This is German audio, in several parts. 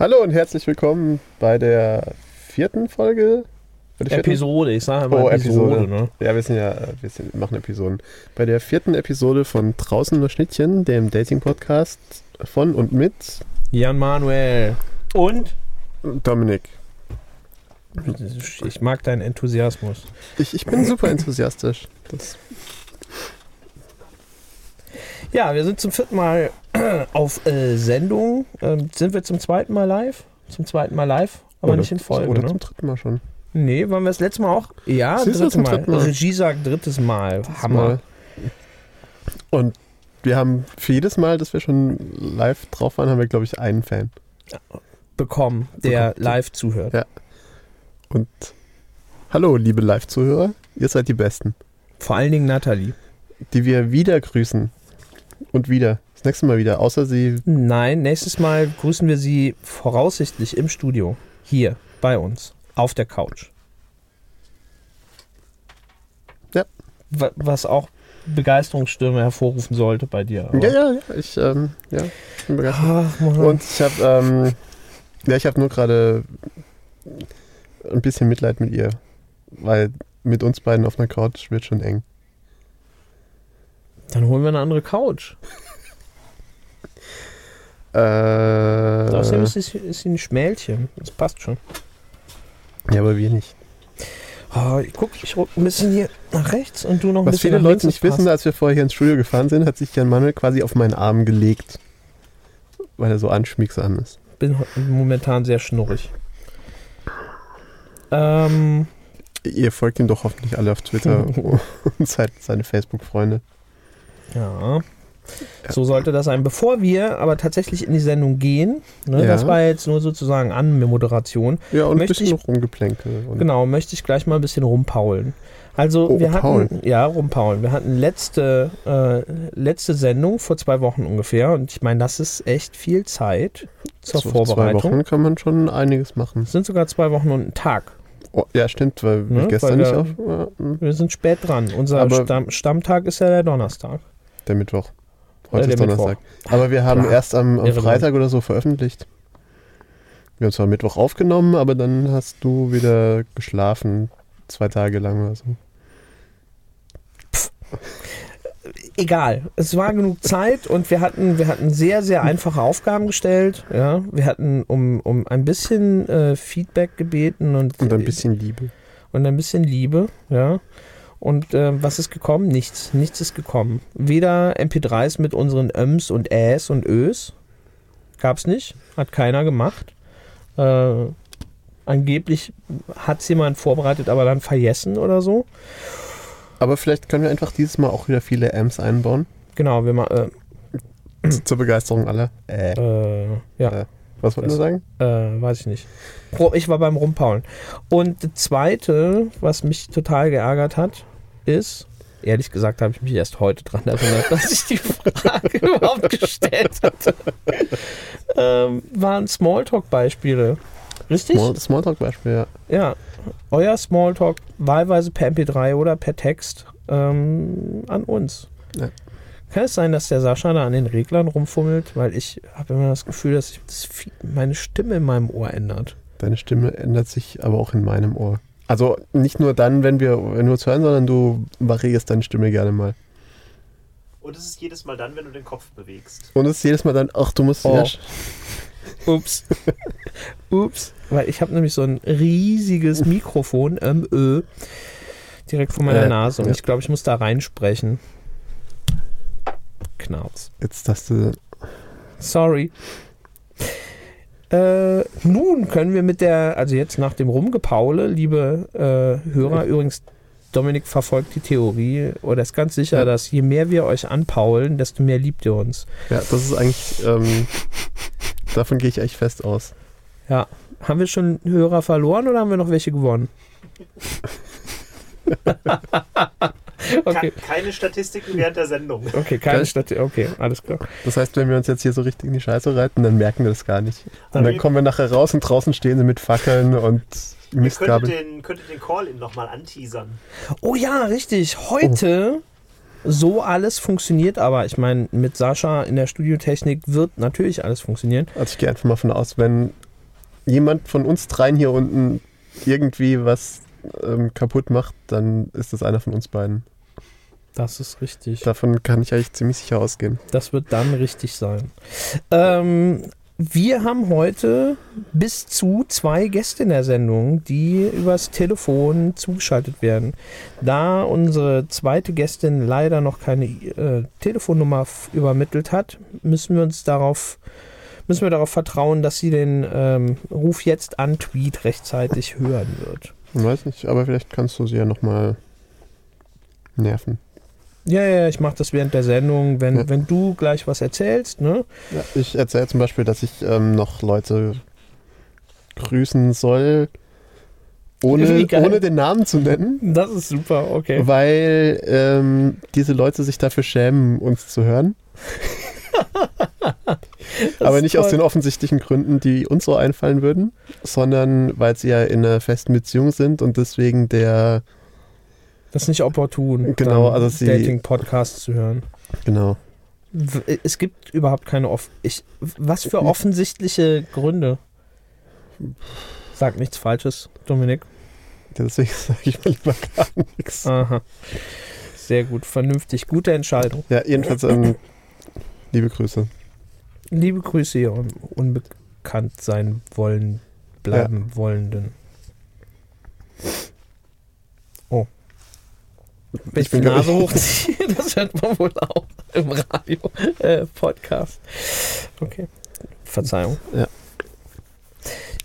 Hallo und herzlich willkommen bei der vierten Folge. Der vierten? Episode, ich sage mal Oh, Episode, Episode. ne? Ja, wir sind ja, wir sind, machen Episoden. Bei der vierten Episode von Draußen nur Schnittchen, dem Dating-Podcast von und mit Jan Manuel. Und? Dominik. Ich mag deinen Enthusiasmus. Ich, ich bin super enthusiastisch. Das, Ja, wir sind zum vierten Mal auf äh, Sendung. Ähm, sind wir zum zweiten Mal live? Zum zweiten Mal live, aber oder, nicht in Folge, Oder ne? zum dritten Mal schon. Nee, waren wir das letzte Mal auch? Ja, drittes zum Mal. dritten Mal. Regie sagt drittes Mal. Hammer. Mal. Und wir haben für jedes Mal, dass wir schon live drauf waren, haben wir, glaube ich, einen Fan. Bekommen, der Bekommen. live zuhört. Ja. Und hallo, liebe Live-Zuhörer, ihr seid die Besten, Vor allen Dingen Nathalie. die wir wieder grüßen. Und wieder. Das nächste Mal wieder. Außer sie. Nein, nächstes Mal grüßen wir sie voraussichtlich im Studio. Hier, bei uns. Auf der Couch. Ja. Wa- Was auch Begeisterungsstürme hervorrufen sollte bei dir. Ja, ja, ja. Ich, ähm, ja, bin begeistert. Ach, Mann. Und ich habe, ähm, ja, ich habe nur gerade ein bisschen Mitleid mit ihr. Weil mit uns beiden auf einer Couch wird schon eng. Dann holen wir eine andere Couch. Äh, Außerdem ist sie, ist ein Schmälchen. Das passt schon. ja, aber wir nicht. Oh, ich guck, ich ruck ein bisschen hier nach rechts und du noch ein Was bisschen viele nach Leute nicht das wissen, als wir vorher hier ins Studio gefahren sind, hat sich Jan Manuel quasi auf meinen Arm gelegt. Weil er so anschmiegsam ist. passt. bin momentan sehr schnurrig. Ähm, Ihr folgt ihm doch hoffentlich alle auf Twitter und seid seine Facebook-Freunde. ja. So sollte das sein. Bevor wir aber tatsächlich in die Sendung gehen, ne, Ja. das war jetzt nur sozusagen Anmoderation, Ja, und ein Möchte bisschen rumgeplänkel. Und genau, möchte ich gleich mal ein bisschen rumpaulen. Also Oh, wir hatten, paulen. ja, rumpaulen. Wir hatten letzte, äh, letzte Sendung vor zwei Wochen ungefähr und ich meine, das ist echt viel Zeit zur so Vorbereitung. zwei Wochen kann man schon einiges machen. Es sind sogar zwei Wochen und ein Tag. Oh, ja, stimmt, weil Ne, wir gestern weil nicht wir- auf. Ja, hm, Wir sind spät dran. Unser Stamm, Stammtag ist ja der Donnerstag. der Mittwoch. Heute Äh, ist Donnerstag. Aber wir haben Klar. erst am, am. Freitag oder so veröffentlicht. Wir haben zwar Mittwoch aufgenommen, aber dann hast du wieder geschlafen. Zwei Tage lang oder so. Egal, es war genug Zeit und wir hatten, wir hatten sehr, sehr einfache Aufgaben gestellt. Ja, wir hatten um, um ein bisschen äh, Feedback gebeten und, Und ein bisschen Liebe. und ein bisschen Liebe. Ja. Und äh, was ist gekommen? Nichts. Nichts ist gekommen. Weder MP3s mit unseren Öms und Äs und Ös. Gab's nicht. Hat keiner gemacht. Äh, angeblich hat's jemand vorbereitet, aber dann vergessen oder so. Aber vielleicht können wir einfach dieses Mal auch wieder viele Amps einbauen. Genau, wir mal, Zur Begeisterung aller. Äh. äh, äh, ja. Was wollten wir das- sagen? Äh, weiß ich nicht. Ich war beim Rumpaulen. Und das Zweite, was mich total geärgert hat, ist, ehrlich gesagt habe ich mich erst heute dran erinnert, dass ich die Frage überhaupt gestellt hatte, ähm, waren Smalltalk-Beispiele. Richtig? Small, Smalltalk-Beispiel, ja. Ja. Euer Smalltalk, wahlweise per MP3 oder per Text, ähm, an uns. Ja. Kann es sein, dass der Sascha da an den Reglern rumfummelt? Weil ich habe immer das Gefühl, dass sich das meine Stimme in meinem Ohr ändert. Deine Stimme ändert sich aber auch in meinem Ohr. Also nicht nur dann, wenn wir, wenn wir uns hören, sondern du variierst deine Stimme gerne mal. Und es ist jedes Mal dann, wenn du den Kopf bewegst. Und es ist jedes Mal dann, ach, du musst Oh. Ups. Ups. Weil ich habe nämlich so ein riesiges Mikrofon, MÖ, direkt vor meiner Äh, Nase. Und ja. ich glaube, ich muss da reinsprechen. Knarz. Jetzt hast du. Sorry. Äh, nun können wir mit der, also jetzt nach dem Rumgepaule, liebe äh, Hörer, übrigens, Dominik verfolgt die Theorie oder ist ganz sicher, Ja. dass je mehr wir euch anpaulen, desto mehr liebt ihr uns. Ja, das ist eigentlich. Ähm, davon gehe ich eigentlich fest aus. Ja. Haben wir schon Hörer verloren oder haben wir noch welche gewonnen? okay, Ke- Keine Statistiken während der Sendung. okay, keine. Stadt. Okay, alles klar. Das heißt, wenn wir uns jetzt hier so richtig in die Scheiße reiten, dann merken wir das gar nicht. Und Aber dann kommen wir nachher raus und draußen stehen sie mit Fackeln und Ihr könntet Mistgabeln. den, könntet den Call-In nochmal anteasern. Oh ja, richtig. Heute so alles funktioniert, aber ich meine, mit Sascha in der Studiotechnik wird natürlich alles funktionieren. Also ich gehe einfach mal von aus, wenn jemand von uns dreien hier unten irgendwie was ähm, kaputt macht, dann ist das einer von uns beiden. Das ist richtig. Davon kann ich eigentlich ziemlich sicher ausgehen. Das wird dann richtig sein. Ähm, wir haben heute bis zu zwei Gäste in der Sendung, die übers Telefon zugeschaltet werden. Da unsere zweite Gästin leider noch keine äh, Telefonnummer übermittelt hat, müssen wir uns darauf müssen wir darauf vertrauen, dass sie den ähm, Ruf jetzt an Tweet rechtzeitig hören wird. Ich weiß nicht, aber vielleicht kannst du sie ja nochmal nerven. Ja, ja, ich mache das während der Sendung, wenn, Ja. wenn du gleich was erzählst, ne? Ja, ich erzähle zum Beispiel, dass ich ähm, noch Leute grüßen soll, ohne, ohne den Namen zu nennen, Das ist super, okay. weil ähm, diese Leute sich dafür schämen, uns zu hören. Aber nicht aus toll. den offensichtlichen Gründen, die uns so einfallen würden, sondern weil sie ja in einer festen Beziehung sind und deswegen der, Das ist nicht opportun, Genau, also Dating-Podcasts zu hören. genau. W- Es gibt überhaupt keine off ich, Was für offensichtliche Gründe? Sag nichts Falsches, Dominik. Deswegen sage ich mal lieber gar nichts. Aha. Sehr gut, vernünftig, gute Entscheidung. Ja, jedenfalls ähm, liebe Grüße. Liebe Grüße, ihr un unbekannt sein wollen, bleiben wollenden. Wenn ich, die Nase hochziehe, das hört man wohl auch im Radio, äh, Podcast. Okay, Verzeihung. Ja.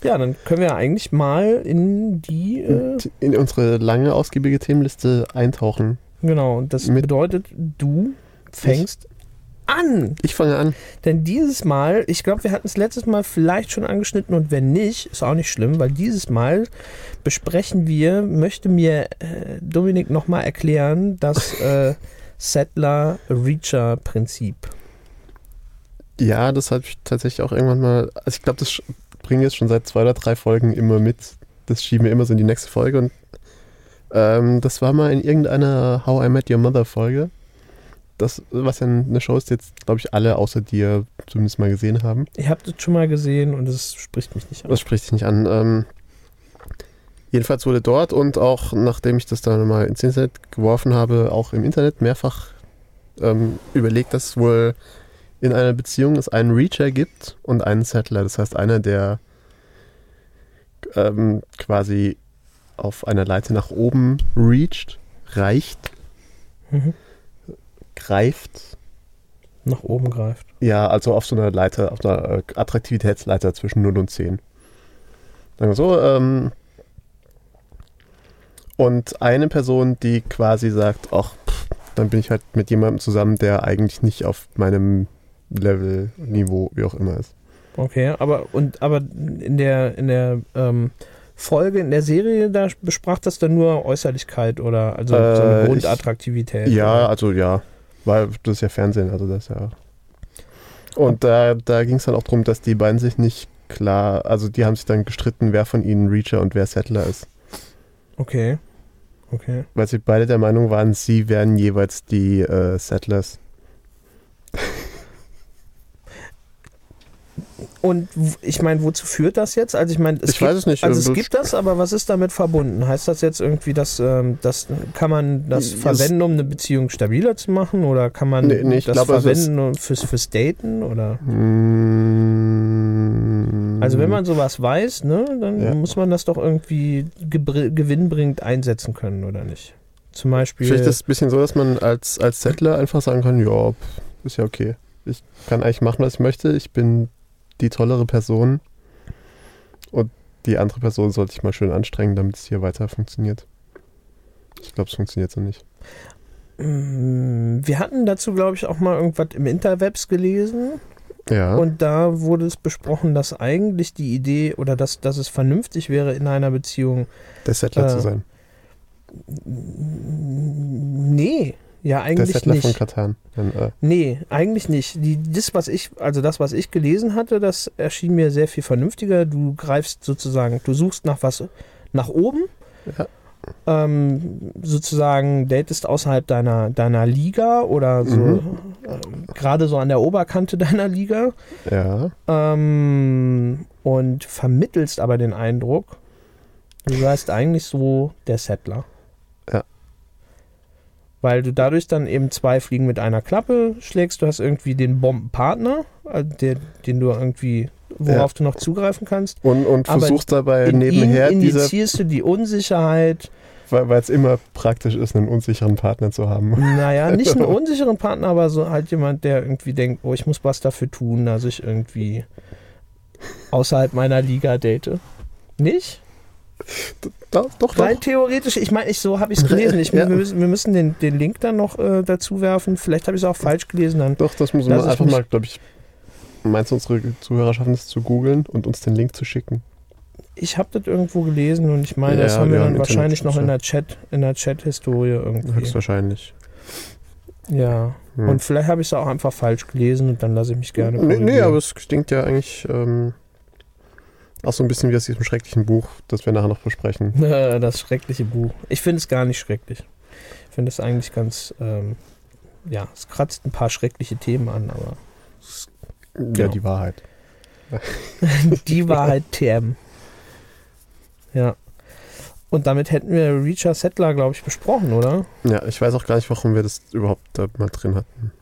Ja, dann können wir eigentlich mal in die, äh, In unsere lange, ausgiebige Themenliste eintauchen. genau, und das bedeutet, du fängst an. Ich fange an. Denn dieses Mal, ich glaube, wir hatten es letztes Mal vielleicht schon angeschnitten und wenn nicht, ist auch nicht schlimm, weil dieses Mal besprechen wir, möchte mir äh, Dominik nochmal erklären, das äh, Settler-Reacher-Prinzip. Ja, das habe ich tatsächlich auch irgendwann mal. Also ich glaube, das bringen wir jetzt schon seit zwei oder drei Folgen immer mit. Das schieben wir immer so in die nächste Folge. Und ähm, das war mal in irgendeiner How I Met Your Mother Folge. Das, was ja eine Show ist, jetzt, glaube ich, alle außer dir zumindest mal gesehen haben. Ihr habt es schon mal gesehen und es spricht mich nicht an. Das spricht sich nicht an. Ähm, jedenfalls wurde dort und auch nachdem ich das dann mal ins Internet geworfen habe, auch im Internet mehrfach ähm, überlegt, dass es wohl in einer Beziehung es einen Reacher gibt und einen Settler. Das heißt, einer, der ähm, quasi auf einer Leiter nach oben reacht, reicht, Mhm. Greift. Nach oben greift. Ja, also auf so einer Leiter, auf einer äh, Attraktivitätsleiter zwischen 0 und 10. Sagen wir so. Ähm, und eine Person, die quasi sagt, ach, pff, dann bin ich halt mit jemandem zusammen, der eigentlich nicht auf meinem Level, Niveau, wie auch immer ist. Okay, aber und aber in der in der ähm, Folge, in der Serie, da besprach das dann nur Äußerlichkeit oder also so Äh, eine ich- Grundattraktivität. Ja, oder? also ja, weil das ist ja Fernsehen, also das ja. Und da, da ging es dann auch darum, dass die beiden sich nicht klar, also die haben sich dann gestritten, wer von ihnen Reacher und wer Settler ist. Okay. Okay. Weil sie beide der Meinung waren, sie wären jeweils die äh, Settlers. Und ich meine, wozu führt das jetzt? Also ich meine, es Ich gibt, weiß es nicht, Also es äh, gibt das, aber was ist damit verbunden? Heißt das jetzt irgendwie, dass ähm, das kann man das verwenden, um eine Beziehung stabiler zu machen, oder kann man Nee, nee, das es- verwenden fürs fürs Daten oder? Mm, Also wenn man sowas weiß, ne, dann Ja. muss man das doch irgendwie gewinnbringend einsetzen können, oder nicht? Zum Beispiel. Vielleicht ist es ein bisschen so, dass man als, als Settler einfach sagen kann, ja, ist ja okay. Ich kann eigentlich machen, was ich möchte. Ich bin die tollere Person. Und die andere Person sollte ich mal schön anstrengen, damit es hier weiter funktioniert. Ich glaube, es funktioniert so nicht. Mm, Wir hatten dazu, glaube ich, auch mal irgendwas im Interwebs gelesen. Ja. Und da wurde es besprochen, dass eigentlich die Idee oder dass, dass es vernünftig wäre, in einer Beziehung. der Settler äh, zu sein. Nee, ja, Der eigentlich Settler von. Katan. Äh, Nee, eigentlich nicht. Die, das, was ich, also das, was ich gelesen hatte, das erschien mir sehr viel vernünftiger. Du greifst sozusagen, du suchst nach was nach oben Ja. ähm, sozusagen datest außerhalb deiner, deiner Liga oder so Mhm. äh, gerade so an der Oberkante deiner Liga Ja. ähm, und vermittelst aber den Eindruck, du seist eigentlich so der Settler. Ja. Weil du dadurch dann eben zwei Fliegen mit einer Klappe schlägst. Du hast irgendwie den Bombenpartner, äh, der, den du irgendwie, worauf du noch zugreifen kannst. Und, und Aber versuchst dabei In nebenher ihn dieser, injizierst du die Unsicherheit. weil es immer praktisch ist, einen unsicheren Partner zu haben. Naja, nicht einen unsicheren Partner, aber so halt jemand, der irgendwie denkt, oh, ich muss was dafür tun, dass ich irgendwie außerhalb meiner Liga date. Nicht? Doch, doch, doch. Rein theoretisch, ich meine, ich, so habe ich es gelesen. Ich, Ja. wir, müssen, wir müssen den, den Link dann noch äh, dazu werfen. Vielleicht habe ich es auch falsch gelesen. Dann. Doch, das muss man einfach mal, glaube ich, meinst du, unsere Zuhörer schaffen es zu googeln und uns den Link zu schicken? Ich habe das irgendwo gelesen und ich meine, das Ja, haben wir ja, dann wahrscheinlich noch in der Chat, in der Chat-Historie irgendwie. Höchstwahrscheinlich. Ja. Hm. Und vielleicht habe ich es auch einfach falsch gelesen und dann lasse ich mich gerne Nee, nee, aber es klingt ja eigentlich ähm, auch so ein bisschen wie aus diesem schrecklichen Buch, das wir nachher noch besprechen. Das schreckliche Buch. Ich finde es gar nicht schrecklich. Ich finde es eigentlich ganz, ähm, ja, es kratzt ein paar schreckliche Themen an, aber Ja, Ja. die Wahrheit. die Wahrheit TM. Ja. Und damit hätten wir Reacher Settler, glaube ich, besprochen, oder? Ja, ich weiß auch gar nicht, warum wir das überhaupt da mal drin hatten.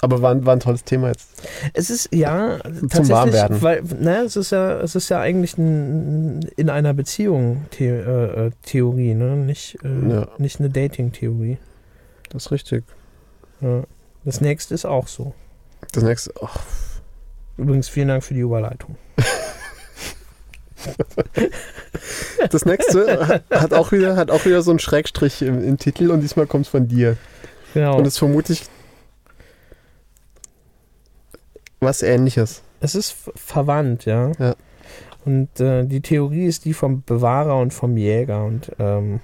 Aber war, ein- war ein tolles Thema jetzt. Es ist ja tatsächlich, Warmwerden. weil ne, es ist ja, es ist ja eigentlich ein, in einer Beziehung The äh, äh, Theorie, ne, nicht äh, Ja. nicht eine Dating Theorie. Das ist richtig. Ja. Das nächste ist auch so. Das nächste. ach, Übrigens vielen Dank für die Überleitung. das nächste hat auch wieder, hat auch wieder so einen Schrägstrich im, im Titel und diesmal kommt es von dir. Genau. Und es ist vermutlich was ähnliches. Es ist verwandt, ja. Ja. Und äh, die Theorie ist die vom Bewahrer und vom Jäger. Und ähm,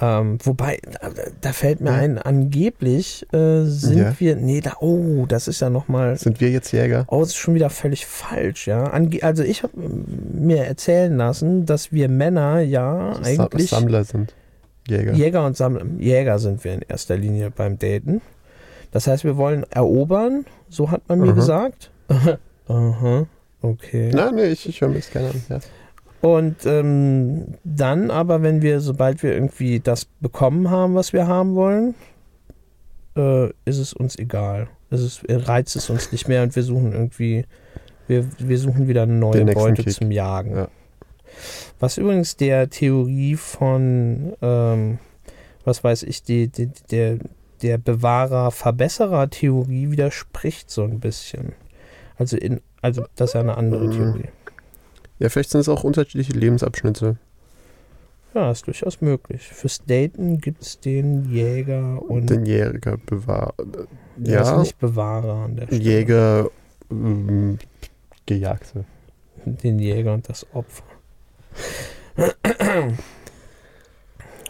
ähm, wobei, da, da fällt mir ein, angeblich äh, sind Ja. wir. Nee, da, oh, das ist ja nochmal. Sind wir jetzt Jäger? Oh, das ist schon wieder völlig falsch, ja. Ange also ich habe mir erzählen lassen, dass wir Männer ja Sa- eigentlich Sammler sind. Jäger. Jäger und Sammler. Jäger sind wir in erster Linie beim Daten. Das heißt, wir wollen erobern, so hat man mir Aha. gesagt. Aha, okay. Nein, nee, ich, ich höre mir das gerne an. Ja. Und ähm, dann aber, wenn wir, sobald wir irgendwie das bekommen haben, was wir haben wollen, äh, ist es uns egal. Es ist, reizt es uns nicht mehr und wir suchen irgendwie, wir, wir suchen wieder eine neue Den Beute zum Jagen. Ja. Was übrigens der Theorie von, ähm, was weiß ich, die, die, der, der Bewahrer-Verbesserer-Theorie widerspricht so ein bisschen. Also, in, also das ist ja eine andere Mhm. Theorie. ja, vielleicht sind es auch unterschiedliche Lebensabschnitte. Ja, ist durchaus möglich. Fürs Daten gibt es den Jäger und Den Jäger bewahr. der ist Ja, nicht Bewahrer an der Stelle. Jäger ähm, Gejagte. Den Jäger und das Opfer.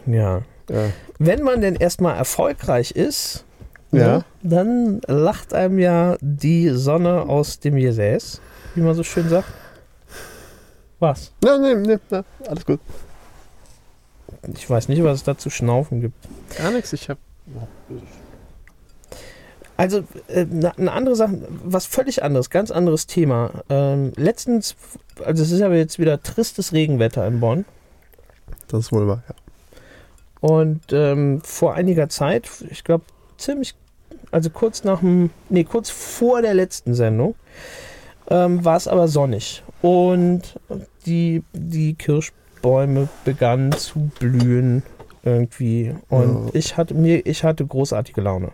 ja. Ja. Wenn man denn erstmal erfolgreich ist, Ja. ne, dann lacht einem ja die Sonne aus dem Gesäß, wie man so schön sagt. Was? Nein, nein, nein, nein, alles gut. Ich weiß nicht, was es da zu schnaufen gibt. Gar nichts, ich habe. Also, äh, eine andere Sache, was völlig anderes, ganz anderes Thema. Ähm, letztens, also es ist aber jetzt wieder tristes Regenwetter in Bonn. Das ist wohl wahr, ja. Und ähm, vor einiger Zeit, ich glaube ziemlich, also kurz nach dem, nee, kurz vor der letzten Sendung, ähm, war es aber sonnig. Und die, die Kirschbäume begannen zu blühen irgendwie. Und Ja. ich hatte mir, ich hatte großartige Laune.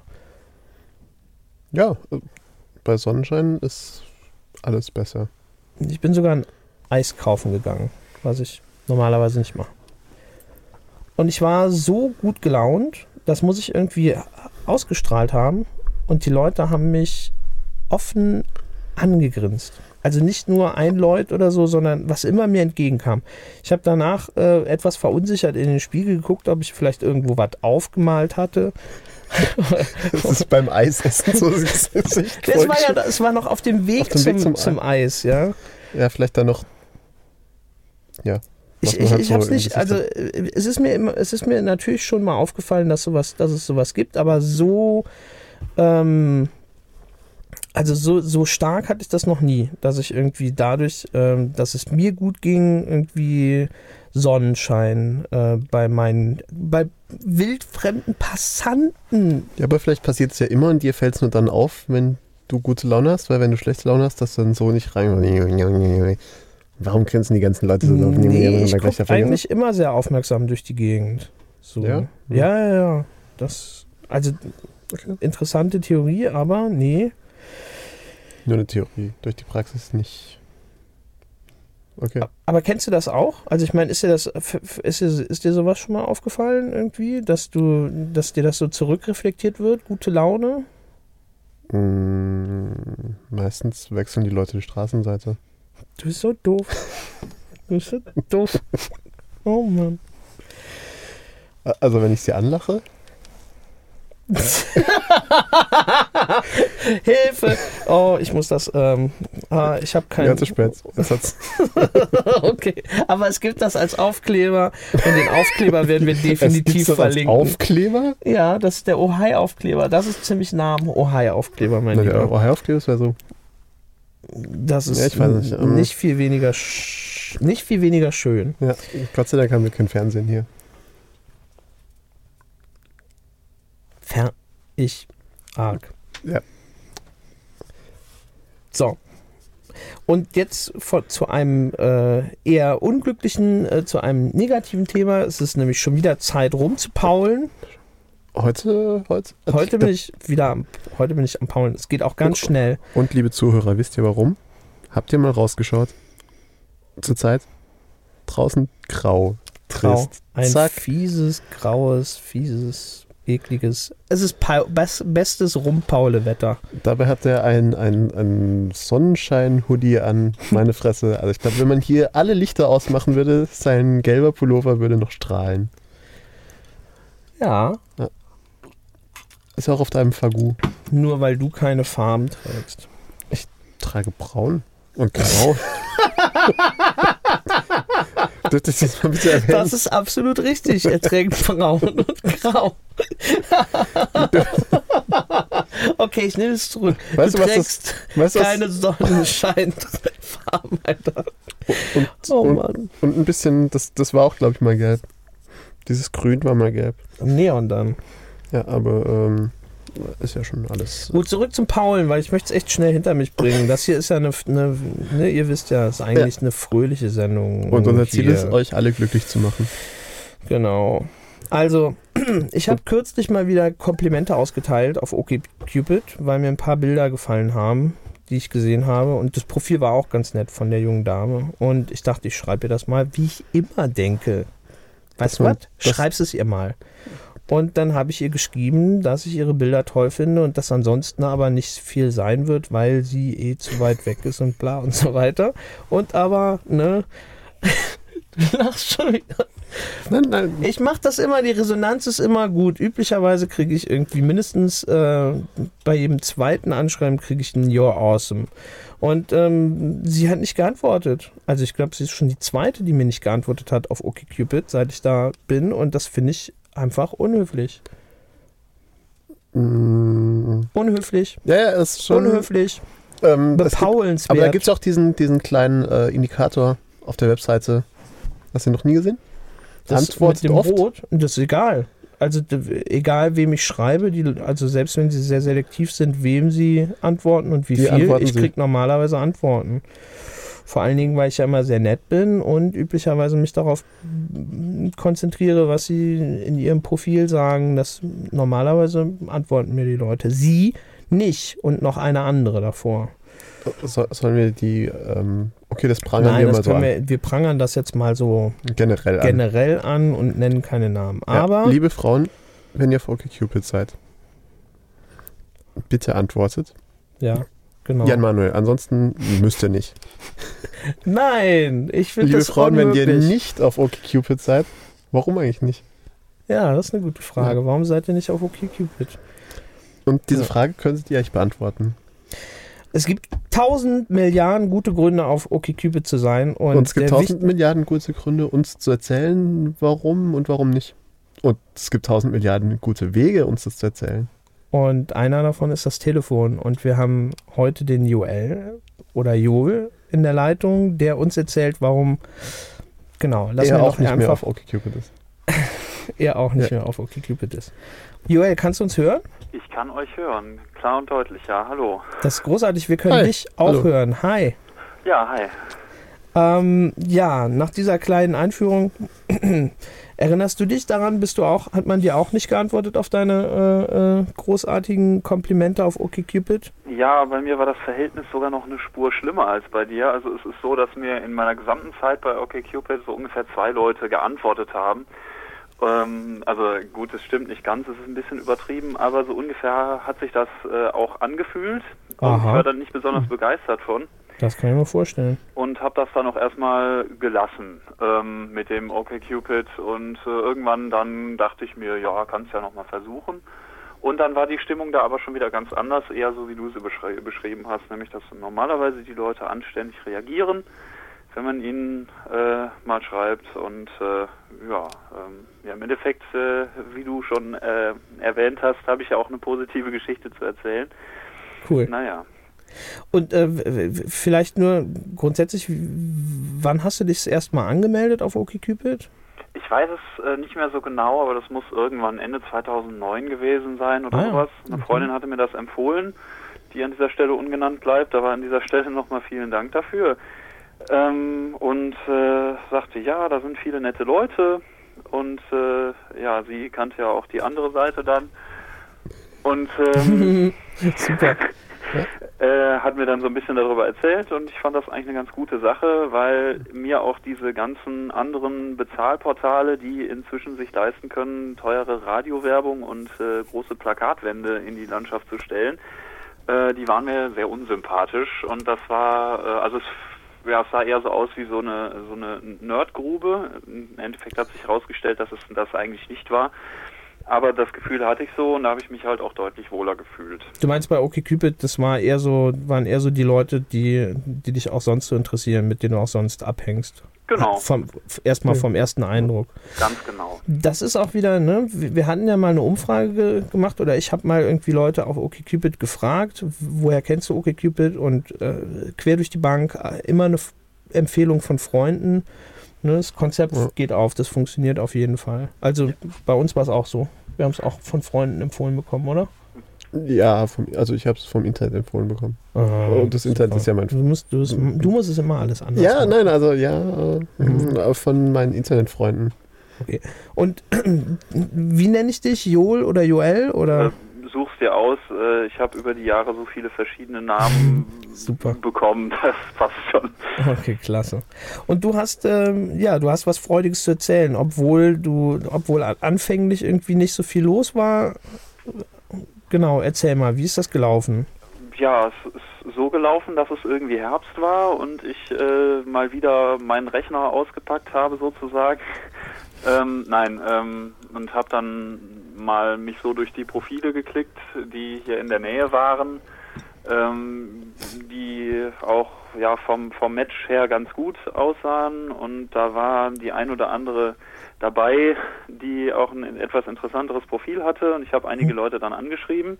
Ja, bei Sonnenschein ist alles besser. Ich bin sogar ein Eis kaufen gegangen, was ich normalerweise nicht mache. Und ich war so gut gelaunt, das muss ich irgendwie ausgestrahlt haben. Und die Leute haben mich offen angegrinst. Also nicht nur ein Leut oder so, sondern was immer mir entgegenkam. Ich habe danach äh, etwas verunsichert in den Spiegel geguckt, ob ich vielleicht irgendwo was aufgemalt hatte. Das ist beim Eisessen so das Es war ja, es war noch auf dem Weg, Auf dem zum, Weg zum zum, Eis, ja. Ja, vielleicht dann noch ja. Ich, ich, halt ich so hab's nicht, also äh, es ist mir immer, es ist mir natürlich schon mal aufgefallen, dass sowas, dass es sowas gibt, aber so, ähm, also so, so stark hatte ich das noch nie, dass ich irgendwie dadurch, ähm, dass es mir gut ging, irgendwie Sonnenschein äh, bei meinen, bei wildfremden Passanten. Ja, aber vielleicht passiert es ja immer und dir fällt es nur dann auf, wenn du gute Laune hast, weil wenn du schlechte Laune hast, dass du dann so nicht rein. Warum grinsen die ganzen Leute so auf Nee, ich gleich guck davon eigentlich immer sehr aufmerksam durch die Gegend. So. Ja? Ja, ja, ja. Das, also Okay. interessante Theorie, aber nee. Nur eine Theorie, durch die Praxis nicht. Okay. Aber kennst du das auch? Also ich meine, ist dir das, ist dir, ist dir sowas schon mal aufgefallen irgendwie, dass du, dass dir das so zurückreflektiert wird, gute Laune? Mm, meistens wechseln die Leute die Straßenseite. Du bist so doof. Du bist so doof. Oh Mann. Also wenn ich sie anlache, Hilfe! Oh, ich muss das. Ähm, ah, ich habe kein. ja, zu spät. Okay, aber es gibt das als Aufkleber und den Aufkleber werden wir definitiv das als verlinken. Aufkleber? ja, das ist der Ohio-Aufkleber. Das ist ziemlich nah am Ohio-Aufkleber, mein Na, der Lieber. Ohio-Aufkleber wäre so. Das ist Ja, nicht, nicht viel weniger sch nicht viel weniger schön. Ja, Gott sei Dank haben wir kein Fernsehen hier. Fer ich arg. Ja. So. Und jetzt vor, zu einem äh, eher unglücklichen, äh, zu einem negativen Thema. Es ist nämlich schon wieder Zeit rumzupaulen. Heute, heute. Heute bin ich wieder am, heute bin ich am Paulen. Es geht auch ganz schnell. Und liebe Zuhörer, wisst ihr warum? Habt ihr mal rausgeschaut? Zurzeit draußen grau, Grau. trist. Ein Zack. fieses, graues, fieses, ekliges. Es ist pa bes bestes Rumpaule-Wetter. Dabei hat er ein, ein, ein Sonnenschein-Hoodie an, meine Fresse. Also ich glaube, wenn man hier alle Lichter ausmachen würde, sein gelber Pullover würde noch strahlen. Ja, Ist auch auf deinem Fagu. nur weil du keine Farben trägst. Trage braun und grau. Ich das mal bitte? Das ist absolut richtig. Er trägt braun und grau. okay, ich nehme es zurück. Weißt du du, was das- trägst weißt was- keine Sonnenscheinfarben, Alter. und, Oh und, Mann. und ein bisschen, das, das war auch, glaube ich, mal gelb. Dieses Grün war mal gelb. Neon dann. Ja, aber ähm, ist ja schon alles. Gut, zurück zum Paulen, weil ich möchte es echt schnell hinter mich bringen. Das hier ist ja eine, eine ne, ihr wisst ja, ist eigentlich eine fröhliche Sendung. Und unser Ziel hier. ist, euch alle glücklich zu machen. Genau. Also, ich habe kürzlich mal wieder Komplimente ausgeteilt auf OkCupid, weil mir ein paar Bilder gefallen haben, die ich gesehen habe. Und das Profil war auch ganz nett von der jungen Dame. Und ich dachte, ich schreibe ihr das mal, wie ich immer denke. Weißt du was? Schreib's es ihr mal. Und dann habe ich ihr geschrieben, dass ich ihre Bilder toll finde und dass ansonsten aber nicht viel sein wird, weil sie eh zu weit weg ist und bla und so weiter. Und aber, ne? Du lachst schon wieder. Nein, nein. Ich mache das immer, die Resonanz ist immer gut. Üblicherweise kriege ich irgendwie mindestens äh, bei jedem zweiten Anschreiben kriege ich ein You're awesome. Und ähm, sie hat nicht geantwortet. Also ich glaube, sie ist schon die zweite, die mir nicht geantwortet hat auf OkCupid, seit ich da bin. Und das finde ich einfach unhöflich. Mm, Unhöflich. Ja, ja, ist schon. unhöflich. Ähm, es gibt, Bepaulenswert. aber da gibt es auch diesen, diesen kleinen äh, Indikator auf der Webseite. Hast du ihn noch nie gesehen? das Antwortet mit dem oft. Rot, das ist egal. Also egal, wem ich schreibe, die, also selbst wenn sie sehr selektiv sind, wem sie antworten und wie Die viel, ich sie. krieg normalerweise Antworten. Vor allen Dingen, weil ich ja immer sehr nett bin und üblicherweise mich darauf konzentriere, was sie in ihrem Profil sagen. Das normalerweise antworten mir die Leute. Sie nicht und noch eine andere davor. So, sollen wir die. Ähm, okay, das prangern Nein, wir mal so an. wir, wir prangern das jetzt mal so generell an. generell an und nennen keine Namen. Ja, Aber liebe Frauen, wenn ihr auf OkCupid seid, bitte antwortet. ja, genau. Jan Manuel, ansonsten müsst ihr nicht. Nein, ich finde Liebe das Frauen, wenn ihr nicht auf OkCupid seid, warum eigentlich nicht? Ja, das ist eine gute Frage. Warum seid ihr nicht auf OkCupid? Und diese Ja. Frage könntet ihr euch beantworten. Es gibt tausend Milliarden gute Gründe auf OkCupid zu sein. Und, Und es gibt tausend Milliarden gute Gründe, uns zu erzählen, warum und warum nicht. Und es gibt tausend Milliarden gute Wege, uns das zu erzählen. Und einer davon ist das Telefon. Und wir haben heute den Joel oder Joel in der Leitung, der uns erzählt, warum. Genau, lassen er wir auch nicht mehr einfach auf OkCupid ist. er auch nicht Ja. mehr auf OkCupid ist. Joel, kannst du uns hören? Ich kann euch hören, klar und deutlich, ja, hallo. Das ist großartig. Wir können Hi. dich auch Hallo. hören. Hi. Ja, hi. Ähm, ja, nach dieser kleinen Einführung erinnerst du dich daran? Bist du auch? Hat man dir auch nicht geantwortet auf deine äh, äh, großartigen Komplimente auf OkCupid? Ja, bei mir war das Verhältnis sogar noch eine Spur schlimmer als bei dir. Also es ist so, dass mir in meiner gesamten Zeit bei OkCupid so ungefähr zwei Leute geantwortet haben. Ähm, also gut, es stimmt nicht ganz, es ist ein bisschen übertrieben, aber so ungefähr hat sich das äh, auch angefühlt. Und Aha. ich war dann nicht besonders begeistert von. Das kann ich mir vorstellen. und habe das dann auch erstmal gelassen ähm, mit dem OkCupid und äh, irgendwann dann dachte ich mir, ja, kannst ja noch mal versuchen. Und dann war die Stimmung da aber schon wieder ganz anders, eher so wie du sie beschrei beschrieben hast, nämlich dass normalerweise die Leute anständig reagieren, wenn man ihnen äh, mal schreibt und äh, ja, ähm, ja, im Endeffekt, äh, wie du schon äh, erwähnt hast, habe ich ja auch eine positive Geschichte zu erzählen. Cool. Naja. Und äh, vielleicht nur grundsätzlich, wann hast du dich das erste Mal angemeldet auf OkCupid? Ich weiß es äh, nicht mehr so genau, aber das muss irgendwann Ende 2009 gewesen sein oder Ah sowas. Eine Okay. Freundin hatte mir das empfohlen, die an dieser Stelle ungenannt bleibt, aber an dieser Stelle nochmal vielen Dank dafür. Ähm, und äh, sagte, ja, da sind viele nette Leute und äh, ja, sie kannte ja auch die andere Seite dann. Und ähm, Super. Äh, hat mir dann so ein bisschen darüber erzählt und ich fand das eigentlich eine ganz gute Sache, weil mir auch diese ganzen anderen Bezahlportale, die inzwischen sich leisten können, teure Radiowerbung und äh, große Plakatwände in die Landschaft zu stellen, äh, die waren mir sehr unsympathisch und das war, äh, also es, ja, es sah eher so aus wie so eine so eine Nerdgrube. Im Endeffekt hat sich herausgestellt, dass es das eigentlich nicht war. Aber das Gefühl hatte ich so und da habe ich mich halt auch deutlich wohler gefühlt. Du meinst bei OkCupid, das war eher so, waren eher so die Leute, die, die dich auch sonst so interessieren, mit denen du auch sonst abhängst. Genau, Vom, Erstmal vom ersten Eindruck. ganz genau. Das ist auch wieder, ne, wir wir hatten ja mal eine Umfrage ge- gemacht oder ich habe mal irgendwie Leute auf OkCupid gefragt, woher kennst du OkCupid und äh, quer durch die Bank äh, immer eine F Empfehlung von Freunden. Ne, das Konzept Ja. geht auf, das funktioniert auf jeden Fall. Also bei uns war es auch so. Wir haben es auch von Freunden empfohlen bekommen, oder? Ja, vom, also ich habe es vom Internet empfohlen bekommen. Und das Internet ist ja mein Du musst, du, du musst es immer alles anders Ja, machen. nein, also ja, äh, Mhm. von meinen Internetfreunden. Und wie nenne ich dich? Joel oder Joel? Oder? Such's dir aus. Äh, ich habe über die Jahre so viele verschiedene Namen Super. bekommen, das passt schon. Okay, klasse. Und du hast, ähm, ja, du hast was Freudiges zu erzählen, obwohl du, obwohl an- anfänglich irgendwie nicht so viel los war. Genau, erzähl mal, wie ist das gelaufen? Ja, es ist so gelaufen, dass es irgendwie Herbst war und ich äh, mal wieder meinen Rechner ausgepackt habe sozusagen. Ähm, nein, ähm, und habe dann mal mich so durch die Profile geklickt, die hier in der Nähe waren, ähm, die auch ja vom vom Match her ganz gut aussahen und da war die ein oder andere dabei, die auch ein etwas interessanteres Profil hatte und ich habe einige Leute dann angeschrieben.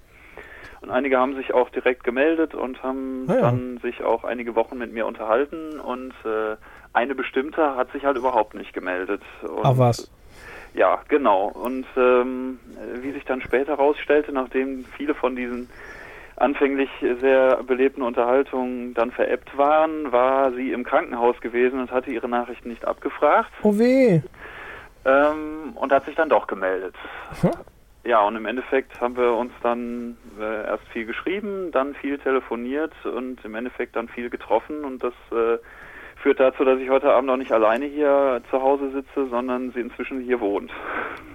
Und einige haben sich auch direkt gemeldet und haben Ah ja. dann sich auch einige Wochen mit mir unterhalten und äh, eine bestimmte hat sich halt überhaupt nicht gemeldet. Und, Ach was. Ja, genau. Und ähm, wie sich dann später herausstellte, nachdem viele von diesen anfänglich sehr belebten Unterhaltungen dann veräppt waren, war sie im Krankenhaus gewesen und hatte ihre Nachrichten nicht abgefragt Oh weh. ähm, und hat sich dann doch gemeldet. Hm. Ja, und im Endeffekt haben wir uns dann äh, erst viel geschrieben, dann viel telefoniert und im Endeffekt dann viel getroffen und das äh, führt dazu, dass ich heute Abend auch nicht alleine hier zu Hause sitze, sondern sie inzwischen hier wohnt.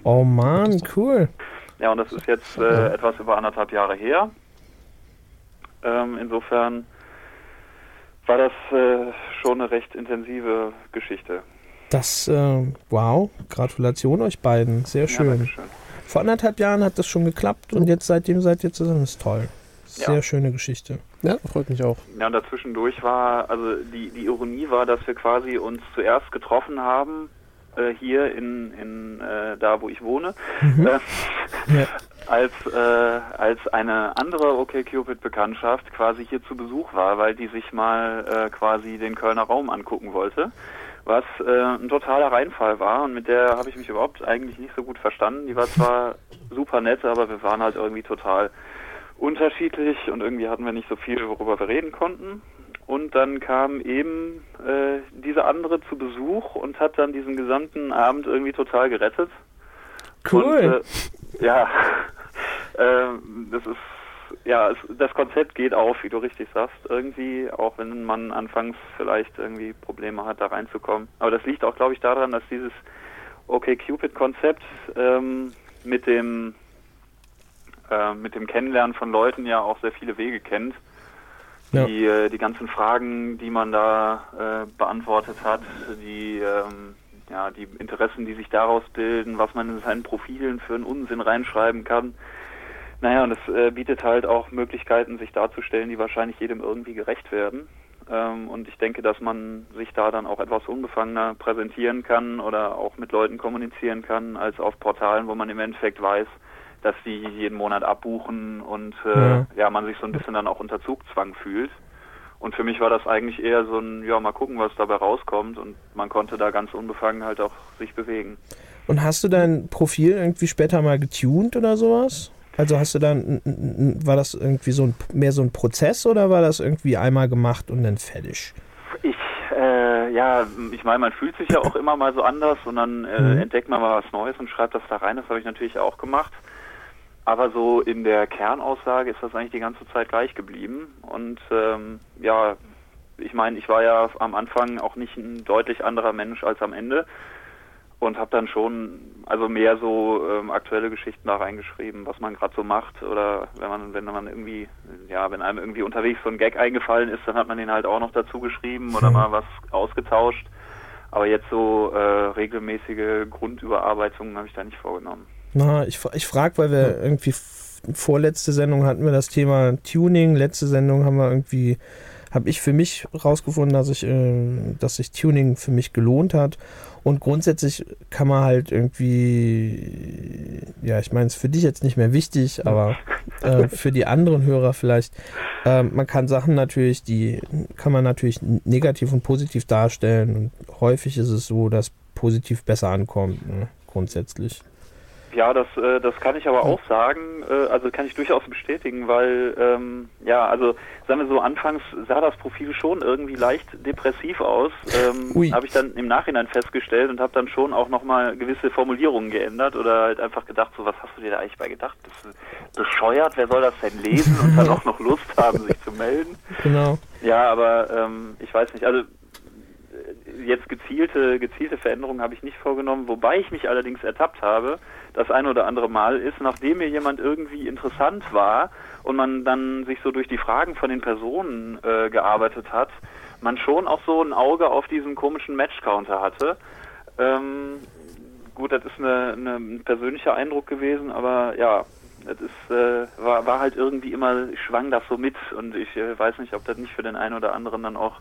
Oh Mann, cool. Ja, und das ist jetzt äh, etwas über anderthalb Jahre her. Ähm, insofern war das äh, schon eine recht intensive Geschichte. Das, äh, wow, Gratulation euch beiden. Sehr Ja, schön. Dankeschön. Vor anderthalb Jahren hat das schon geklappt und jetzt seitdem seid ihr zusammen. ist toll. Sehr Ja. schöne Geschichte. Ja, freut mich auch. Ja, und dazwischendurch war, also die, die Ironie war, dass wir quasi uns zuerst getroffen haben, äh, hier in, in äh, da, wo ich wohne, Mhm. äh, Ja. als, äh, als eine andere OkCupid-Bekanntschaft quasi hier zu Besuch war, weil die sich mal äh, quasi den Kölner Raum angucken wollte, was äh, ein totaler Reinfall war und mit der habe ich mich überhaupt eigentlich nicht so gut verstanden. Die war zwar super nett, aber wir waren halt irgendwie total unterschiedlich und irgendwie hatten wir nicht so viel, worüber wir reden konnten. Und dann kam eben äh, diese andere zu Besuch und hat dann diesen gesamten Abend irgendwie total gerettet. Cool. Und, äh, ja, ähm, das ist, ja, es, das Konzept geht auf, wie du richtig sagst, irgendwie, auch wenn man anfangs vielleicht irgendwie Probleme hat, da reinzukommen. Aber das liegt auch, glaube ich, daran, dass dieses OkCupid-Konzept ähm, mit dem äh, mit dem Kennenlernen von Leuten ja auch sehr viele Wege kennt. Ja. Die, äh, die ganzen Fragen, die man da äh, beantwortet hat, die, ähm, ja, die Interessen, die sich daraus bilden, was man in seinen Profilen für einen Unsinn reinschreiben kann. Naja, und es äh, bietet halt auch Möglichkeiten, sich darzustellen, die wahrscheinlich jedem irgendwie gerecht werden. Ähm, und ich denke, dass man sich da dann auch etwas unbefangener präsentieren kann oder auch mit Leuten kommunizieren kann, als auf Portalen, wo man im Endeffekt weiß, dass die jeden Monat abbuchen und äh, Ja. ja. man sich so ein bisschen dann auch unter Zugzwang fühlt. Und für mich war das eigentlich eher so ein, ja, mal gucken, was dabei rauskommt und man konnte da ganz unbefangen halt auch sich bewegen. Und hast du dein Profil irgendwie später mal getuned oder sowas? Also hast du dann, war das irgendwie so ein, mehr so ein Prozess oder war das irgendwie einmal gemacht und dann fertig? Ich, äh, ja, ich meine, man fühlt sich ja auch immer mal so anders und dann äh, Mhm. entdeckt man mal was Neues und schreibt das da rein. Das habe ich natürlich auch gemacht. Aber so in der Kernaussage ist das eigentlich die ganze Zeit gleich geblieben. Und ähm, ja, ich meine, ich war ja am Anfang auch nicht ein deutlich anderer Mensch als am Ende und habe dann schon also mehr so ähm, aktuelle Geschichten da reingeschrieben, was man gerade so macht oder wenn man wenn man irgendwie ja wenn einem irgendwie unterwegs so ein Gag eingefallen ist, dann hat man den halt auch noch dazu geschrieben oder Mhm. mal was ausgetauscht. Aber jetzt so äh, regelmäßige Grundüberarbeitungen habe ich da nicht vorgenommen. Na, ich, ich frage, weil wir irgendwie f- vorletzte Sendung hatten wir das Thema Tuning, letzte Sendung haben wir irgendwie, habe ich für mich rausgefunden, dass ich, äh, dass sich Tuning für mich gelohnt hat. Und grundsätzlich kann man halt irgendwie, ja, ich meine, es ist für dich jetzt nicht mehr wichtig, aber äh, für die anderen Hörer vielleicht, äh, man kann Sachen natürlich, die kann man natürlich negativ und positiv darstellen. Und häufig ist es so, dass positiv besser ankommt, ne, grundsätzlich. Ja, das, äh, das kann ich aber auch sagen, äh, also kann ich durchaus bestätigen, weil, ähm, ja, also sagen wir so, anfangs sah das Profil schon irgendwie leicht depressiv aus, ähm, habe ich dann im Nachhinein festgestellt und habe dann schon auch nochmal gewisse Formulierungen geändert oder halt einfach gedacht, so was hast du dir da eigentlich bei gedacht? Bist du bescheuert? Wer soll das denn lesen und dann auch noch Lust haben, sich zu melden? Genau. Ja, aber ähm, ich weiß nicht, also jetzt gezielte, gezielte Veränderungen habe ich nicht vorgenommen, wobei ich mich allerdings ertappt habe, das ein oder andere Mal ist, nachdem mir jemand irgendwie interessant war und man dann sich so durch die Fragen von den Personen äh, gearbeitet hat, man schon auch so ein Auge auf diesen komischen Match-Counter hatte. Ähm, gut, das ist ein persönlicher Eindruck gewesen, aber ja, das ist, äh, war, war halt irgendwie immer, ich schwang das so mit und ich äh, weiß nicht, ob das nicht für den einen oder anderen dann auch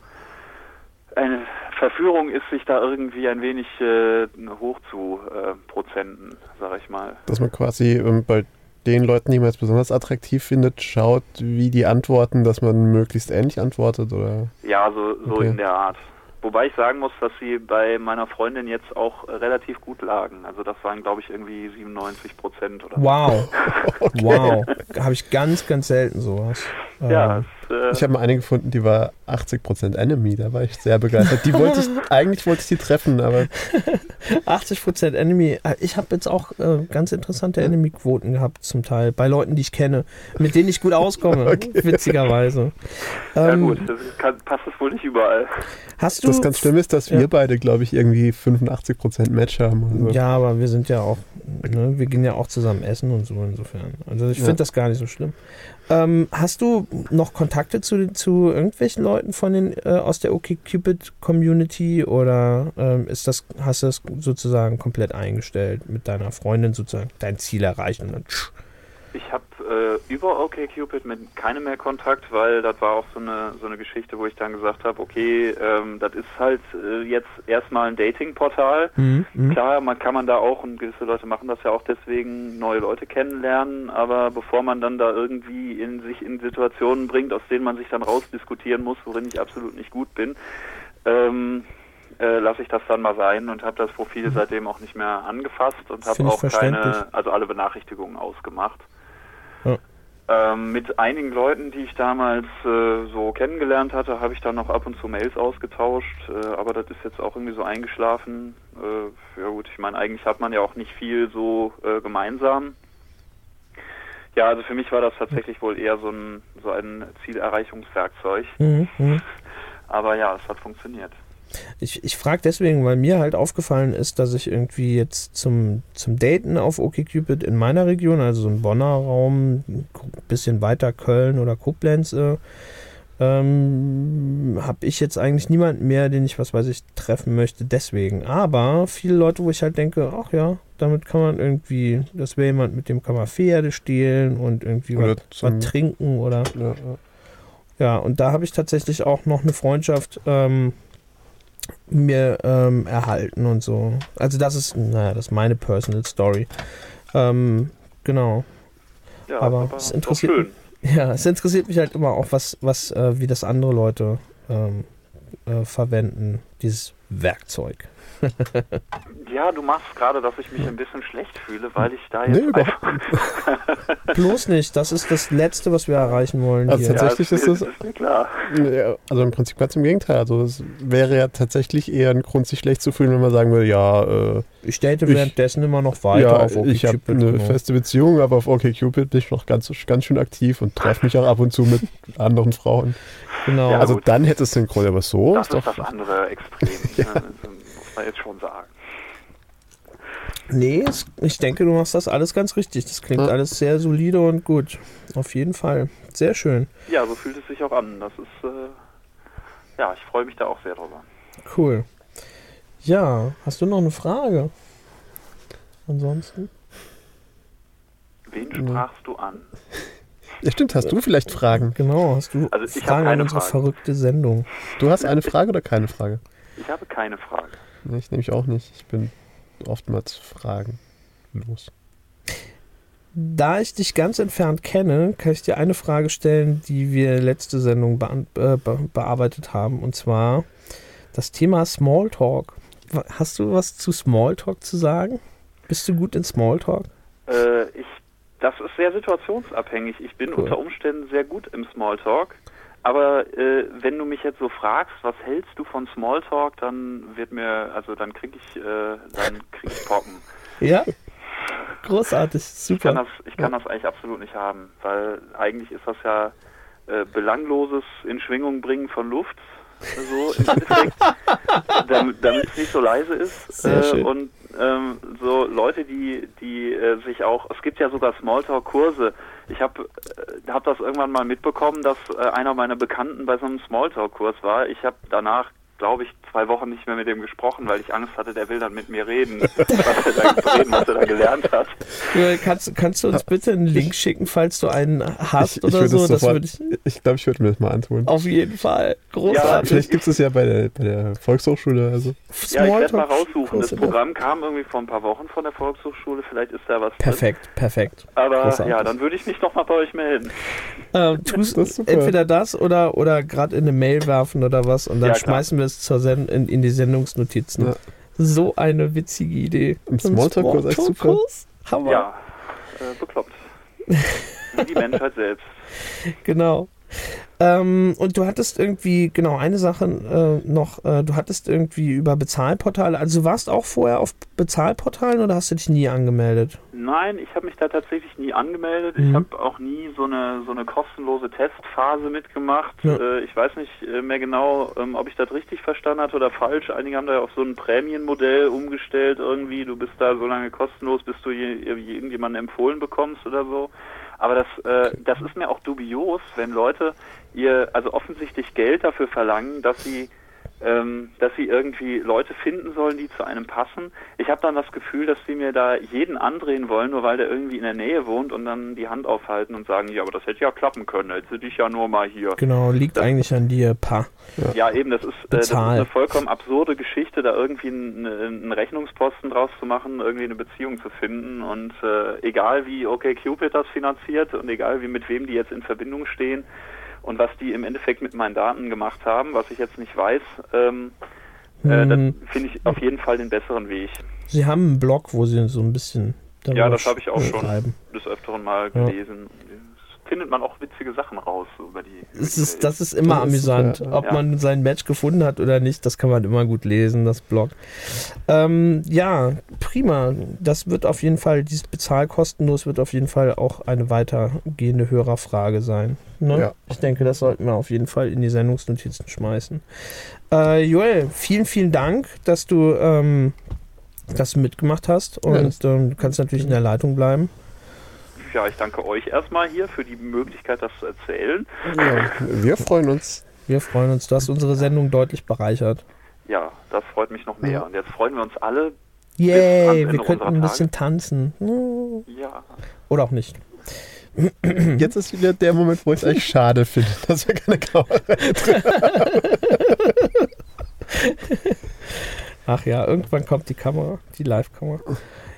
eine Verführung ist, sich da irgendwie ein wenig äh, hoch zu äh, Prozenten, sag ich mal. Dass man quasi ähm, bei den Leuten, die man jetzt besonders attraktiv findet, schaut, wie die antworten, dass man möglichst ähnlich antwortet, oder? Ja, so, so Okay. in der Art. Wobei ich sagen muss, dass sie bei meiner Freundin jetzt auch relativ gut lagen. Also das waren, glaube ich, irgendwie 97 Prozent oder so. Wow. Wow. Habe ich ganz, ganz selten sowas. Ja, Ähm, es, äh, Ich habe mal eine gefunden, die war 80% Enemy, da war ich sehr begeistert. Die wollte ich, eigentlich wollte ich die treffen, aber 80% Enemy. Äh, Ich habe jetzt auch äh, ganz interessante Enemy-Quoten gehabt, zum Teil, bei Leuten, die ich kenne, mit denen ich gut auskomme, witzigerweise. ja Ähm, gut, das kann, passt es wohl nicht überall. Hast du. das ganz schlimm ist, dass Ja. wir beide, glaube ich, irgendwie 85% Match haben. Also. Ja, aber wir sind ja auch, ne, wir gehen ja auch zusammen essen und so insofern. Also ich Ja. finde das gar nicht so schlimm. Ähm, hast du noch Kontakte zu, zu irgendwelchen Leuten von den äh, aus der OkCupid Community oder ähm, ist das, hast du das sozusagen komplett eingestellt mit deiner Freundin sozusagen dein Ziel tsch, Ich habe äh, über OkCupid mit keinem mehr Kontakt, weil das war auch so eine so eine Geschichte, wo ich dann gesagt habe, okay, ähm, das ist halt äh, jetzt erstmal ein Datingportal. Mhm. Mhm. Klar, man kann man da auch und gewisse Leute machen das ja auch deswegen neue Leute kennenlernen, aber bevor man dann da irgendwie in sich in Situationen bringt, aus denen man sich dann rausdiskutieren muss, worin ich absolut nicht gut bin, ähm, äh, lasse ich das dann mal sein und habe das Profil seitdem auch nicht mehr angefasst und habe auch keine, also alle Benachrichtigungen ausgemacht. Ähm, mit einigen Leuten, die ich damals äh, so kennengelernt hatte, habe ich dann noch ab und zu Mails ausgetauscht, äh, aber das ist jetzt auch irgendwie so eingeschlafen. Äh, ja gut, ich meine, eigentlich hat man ja auch nicht viel so äh, gemeinsam. Ja, also für mich war das tatsächlich wohl eher so ein, so ein Zielerreichungswerkzeug. Mhm. Mhm. Aber ja, es hat funktioniert. Ich, ich frage deswegen, weil mir halt aufgefallen ist, dass ich irgendwie jetzt zum, zum Daten auf OkCupid in meiner Region, also so ein Bonner Raum, ein bisschen weiter Köln oder Koblenz, äh, ähm, habe ich jetzt eigentlich niemanden mehr, den ich, was weiß ich, treffen möchte, deswegen. Aber viele Leute, wo ich halt denke, ach ja, damit kann man irgendwie, das wäre jemand, mit dem kann man Pferde stehlen und irgendwie was trinken oder Ja, ja. ja, und da habe ich tatsächlich auch noch eine Freundschaft ähm, mir ähm, erhalten und so. Also das ist, naja, das ist meine Personal Story. Ähm, genau. Ja, Aber ist es interessiert. Ja, es interessiert mich halt immer auch, was, was, äh, wie das andere Leute ähm, äh, verwenden, dieses Werkzeug. Ja, du machst gerade, dass ich mich ein bisschen schlecht fühle, weil ich da Nee, jetzt überhaupt einfach... Bloß nicht, das ist das Letzte, was wir erreichen wollen Also hier. tatsächlich- ja, ist mir- es- ist mir klar. Ja, also im Prinzip ganz im Gegenteil. Also es wäre ja tatsächlich eher ein Grund, sich schlecht zu fühlen, wenn man sagen würde, ja, äh, Ich date Ich- währenddessen immer noch weiter ja auf ich habe OkCupid, eine genau. feste Beziehung, aber auf OkCupid bin ich noch ganz, ganz schön aktiv und treffe mich auch ab und zu mit anderen Frauen. Genau. Ja, also gut. dann hätte es den Grund, aber so Das ist ist doch... das andere Extrem, ne? Muss man jetzt schon sagen. Nee, es, ich denke, du machst das alles ganz richtig. Das klingt Ja. alles sehr solide und gut. Auf jeden Fall. Sehr schön. Ja, so fühlt es sich auch an. Das ist... Äh, ja, ich freue mich da auch sehr drüber. Cool. Ja, hast du noch eine Frage? Ansonsten? Wen Nee. sprachst du an? Ja stimmt, hast du vielleicht Fragen? Genau, hast du Also ich Fragen an unsere Fragen. verrückte Sendung? Du hast eine Frage oder keine Frage? Ich habe keine Frage. Nee, ich nehme mich auch nicht. Ich bin oftmals fragenlos. Da ich dich ganz entfernt kenne, kann ich dir eine Frage stellen, die wir letzte Sendung beant- äh, be bearbeitet haben. Und zwar das Thema Smalltalk. Hast du was zu Smalltalk zu sagen? Bist du gut in Smalltalk? Äh, ich, das ist sehr situationsabhängig. Ich bin Cool. unter Umständen sehr gut im Smalltalk. Aber äh, wenn du mich jetzt so fragst, was hältst du von Smalltalk, dann wird mir, also dann krieg ich, äh, dann krieg ich Pocken. Ja? Großartig, Ich super. kann das, ich kann das eigentlich absolut nicht haben, weil eigentlich ist das ja äh, belangloses in Schwingung bringen von Luft, so im Endeffekt, damit, es nicht so leise ist. Schön. Und ähm, so Leute, die, die äh, sich auch, es gibt ja sogar Smalltalk-Kurse. Ich habe äh, hab das irgendwann mal mitbekommen, dass äh, einer meiner Bekannten bei so einem Smalltalk-Kurs war. Ich habe danach glaube ich, zwei Wochen nicht mehr mit dem gesprochen, weil ich Angst hatte, der will dann mit mir reden, was er da, reden, was er da gelernt hat. Ja, Kannst, kannst du uns bitte einen Link schicken, falls du einen hast Ich- ich oder so? Das sofort- würde ich Ich glaube, ich würde mir das mal antun. auf jeden Fall. Großartig. Vielleicht gibt es es ja bei der, bei der Volkshochschule. Also. Ja, ich werde mal raussuchen. Das Programm kam irgendwie vor ein paar Wochen von der Volkshochschule. Vielleicht ist da was drin. Perfekt, perfekt. Aber Großartig. ja, dann würde ich mich nochmal bei euch melden. Ähm, tust Das entweder das oder, oder gerade in eine Mail werfen oder was und dann Ja, schmeißen wir es zur Send in, in die Sendungsnotizen. Ja. So eine witzige Idee. Ein Smalltalk-Kurs, echt super. Hammer. Ja, äh, bekloppt. Wie die Menschheit selbst. Genau. Ähm, und du hattest irgendwie, genau, eine Sache äh, noch, äh, du hattest irgendwie über Bezahlportale, also du warst auch vorher auf Bezahlportalen oder hast du dich nie angemeldet? Nein, ich habe mich da tatsächlich nie angemeldet. Mhm. Ich habe auch nie so eine so eine kostenlose Testphase mitgemacht. Ja. Äh, ich weiß nicht äh, mehr genau, ähm, ob ich das richtig verstanden hatte oder falsch. Einige haben da ja auf so ein Prämienmodell umgestellt irgendwie. Du bist da so lange kostenlos, bis du je, je- irgendjemanden empfohlen bekommst oder so. Aber das, äh, das ist mir auch dubios, wenn Leute ihr also offensichtlich Geld dafür verlangen, dass sie ähm, dass sie irgendwie Leute finden sollen, die zu einem passen. Ich habe dann das Gefühl, dass sie mir da jeden andrehen wollen, nur weil der irgendwie in der Nähe wohnt und dann die Hand aufhalten und sagen, ja, aber das hätte ja klappen können, hätte dich ja nur mal hier. Genau, liegt Das- eigentlich an dir, Pa. Ja, eben, das ist, äh, das ist eine vollkommen absurde Geschichte, da irgendwie einen, einen Rechnungsposten draus zu machen, irgendwie eine Beziehung zu finden und äh, egal wie OkCupid das finanziert und egal wie mit wem die jetzt in Verbindung stehen und was die im Endeffekt mit meinen Daten gemacht haben, was ich jetzt nicht weiß, ähm, äh, Hm, finde ich auf jeden Fall den besseren Weg. Sie haben einen Blog, wo Sie so ein bisschen Ja, das habe ich auch sch- schon schreiben. des Öfteren mal Ja. gelesen. Findet man auch witzige Sachen raus über die. Es ist, das ist immer Das ist amüsant. super, Ob ja. man sein Match gefunden hat oder nicht, das kann man immer gut lesen, das Blog. Ähm, ja, prima. Das wird auf jeden Fall, dieses Bezahlkostenlos wird auf jeden Fall auch eine weitergehende Hörerfrage sein. Ne? Ja. Ich denke, das sollten wir auf jeden Fall in die Sendungsnotizen schmeißen. Äh, Joel, vielen, vielen Dank, dass du, ähm, dass du mitgemacht hast und Ja, ähm, du kannst natürlich in der Leitung bleiben. Ja, ich danke euch erstmal hier für die Möglichkeit, das zu erzählen. Ja, wir freuen uns. Wir freuen uns, du hast unsere Sendung deutlich bereichert. Ja, das freut mich noch mehr. Ja. Und jetzt freuen wir uns alle. Yay, wir könnten ein bisschen tanzen. Ja, Oder auch nicht. Jetzt ist wieder der Moment, wo ich es eigentlich schade finde, dass wir keine Kamera Ach ja, irgendwann kommt die Kamera, die Live-Kamera.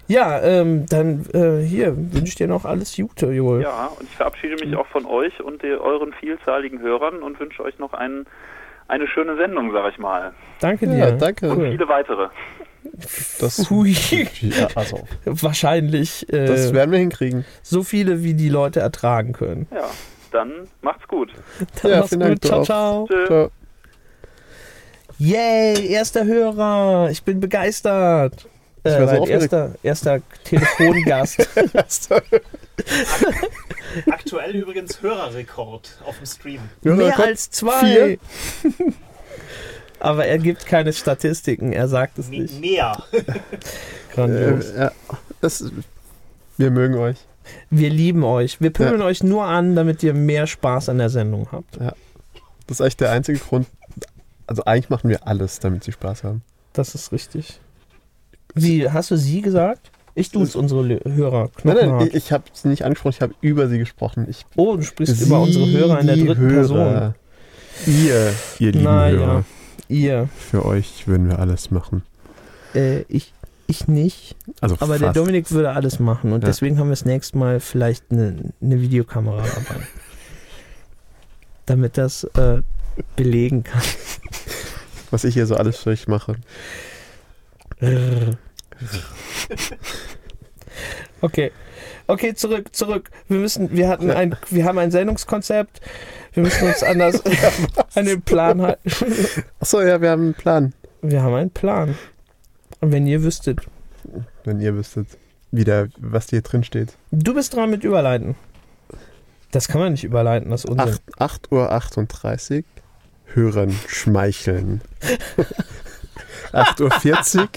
Ja, ähm, dann äh, hier wünsche ich dir noch alles Gute, Joel. ja. Und ich verabschiede mich auch von euch und der, euren vielzahligen Hörern und wünsche euch noch einen, eine schöne Sendung, sag ich mal. Danke dir. Ja, danke. Und viele weitere. Das, Hui. ja, also, Wahrscheinlich äh, das werden wir hinkriegen. so viele, wie die Leute ertragen können. Ja, dann macht's gut. Dann Ja, Dank, gut. Ciao, ciao. Tschö. Ciao. Yay, erster Hörer. Ich bin begeistert. Ich Äh, war so erster, erster Telefongast. Aktuell übrigens Hörerrekord auf dem Stream. Ja, Mehr als zwei. Aber er gibt keine Statistiken, er sagt es nicht. mehr. Grandios. Äh, ja, das, wir mögen euch. Wir lieben euch. Wir pöbeln euch nur an, damit ihr mehr Spaß an der Sendung habt. Das ist eigentlich der einzige Grund. Also eigentlich machen wir alles, damit sie Spaß haben. Das ist richtig. Wie, hast du sie gesagt? Ich duze unsere Le- Hörer. Nein, nein, Knochenhart. ich, ich habe es nicht angesprochen, ich habe über sie gesprochen. Ich, oh, du sprichst sie, über unsere Hörer in der dritten Person. Hörer. Ihr, ihr lieben Naja, Hörer. ihr. Für euch würden wir alles machen. Äh, ich, ich nicht. Also Aber der fast. Dominik würde alles machen. Und Ja. deswegen haben wir das nächste Mal vielleicht eine, eine Videokamera dabei. Damit das äh, belegen kann. Was ich hier so alles für euch mache. Okay. Okay, zurück, zurück. Wir müssen, wir hatten ein, wir haben ein Sendungskonzept. Wir müssen uns anders an den Plan halten. Achso, ja, wir haben einen Plan. Wir haben einen Plan. Und wenn ihr wüsstet. Wenn ihr wüsstet, wieder, was hier drin steht. Du bist dran mit Überleiten. Das kann man nicht überleiten, das ist Unsinn. 8, 8 Uhr 38. Hörern schmeicheln. 8 Uhr 40.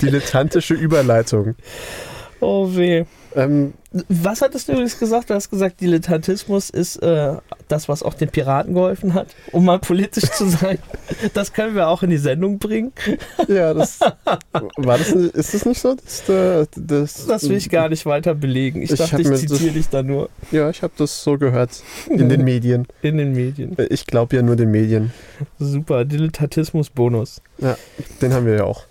Dilettantische Überleitung. Oh weh. Ähm, Was hattest du übrigens gesagt? Du hast gesagt, Dilettantismus ist äh, das, was auch den Piraten geholfen hat, um mal politisch zu sein. Das können wir auch in die Sendung bringen. ja, das war das. Ist das nicht so? Das, äh, das, Das will ich gar nicht weiter belegen. Ich, Ich dachte, ich zitiere dich da nur Ja, ich habe das so gehört in den Medien. in den Medien. Äh, Ich glaube ja nur den Medien. Super, Dilettantismus-Bonus. Den haben wir ja auch.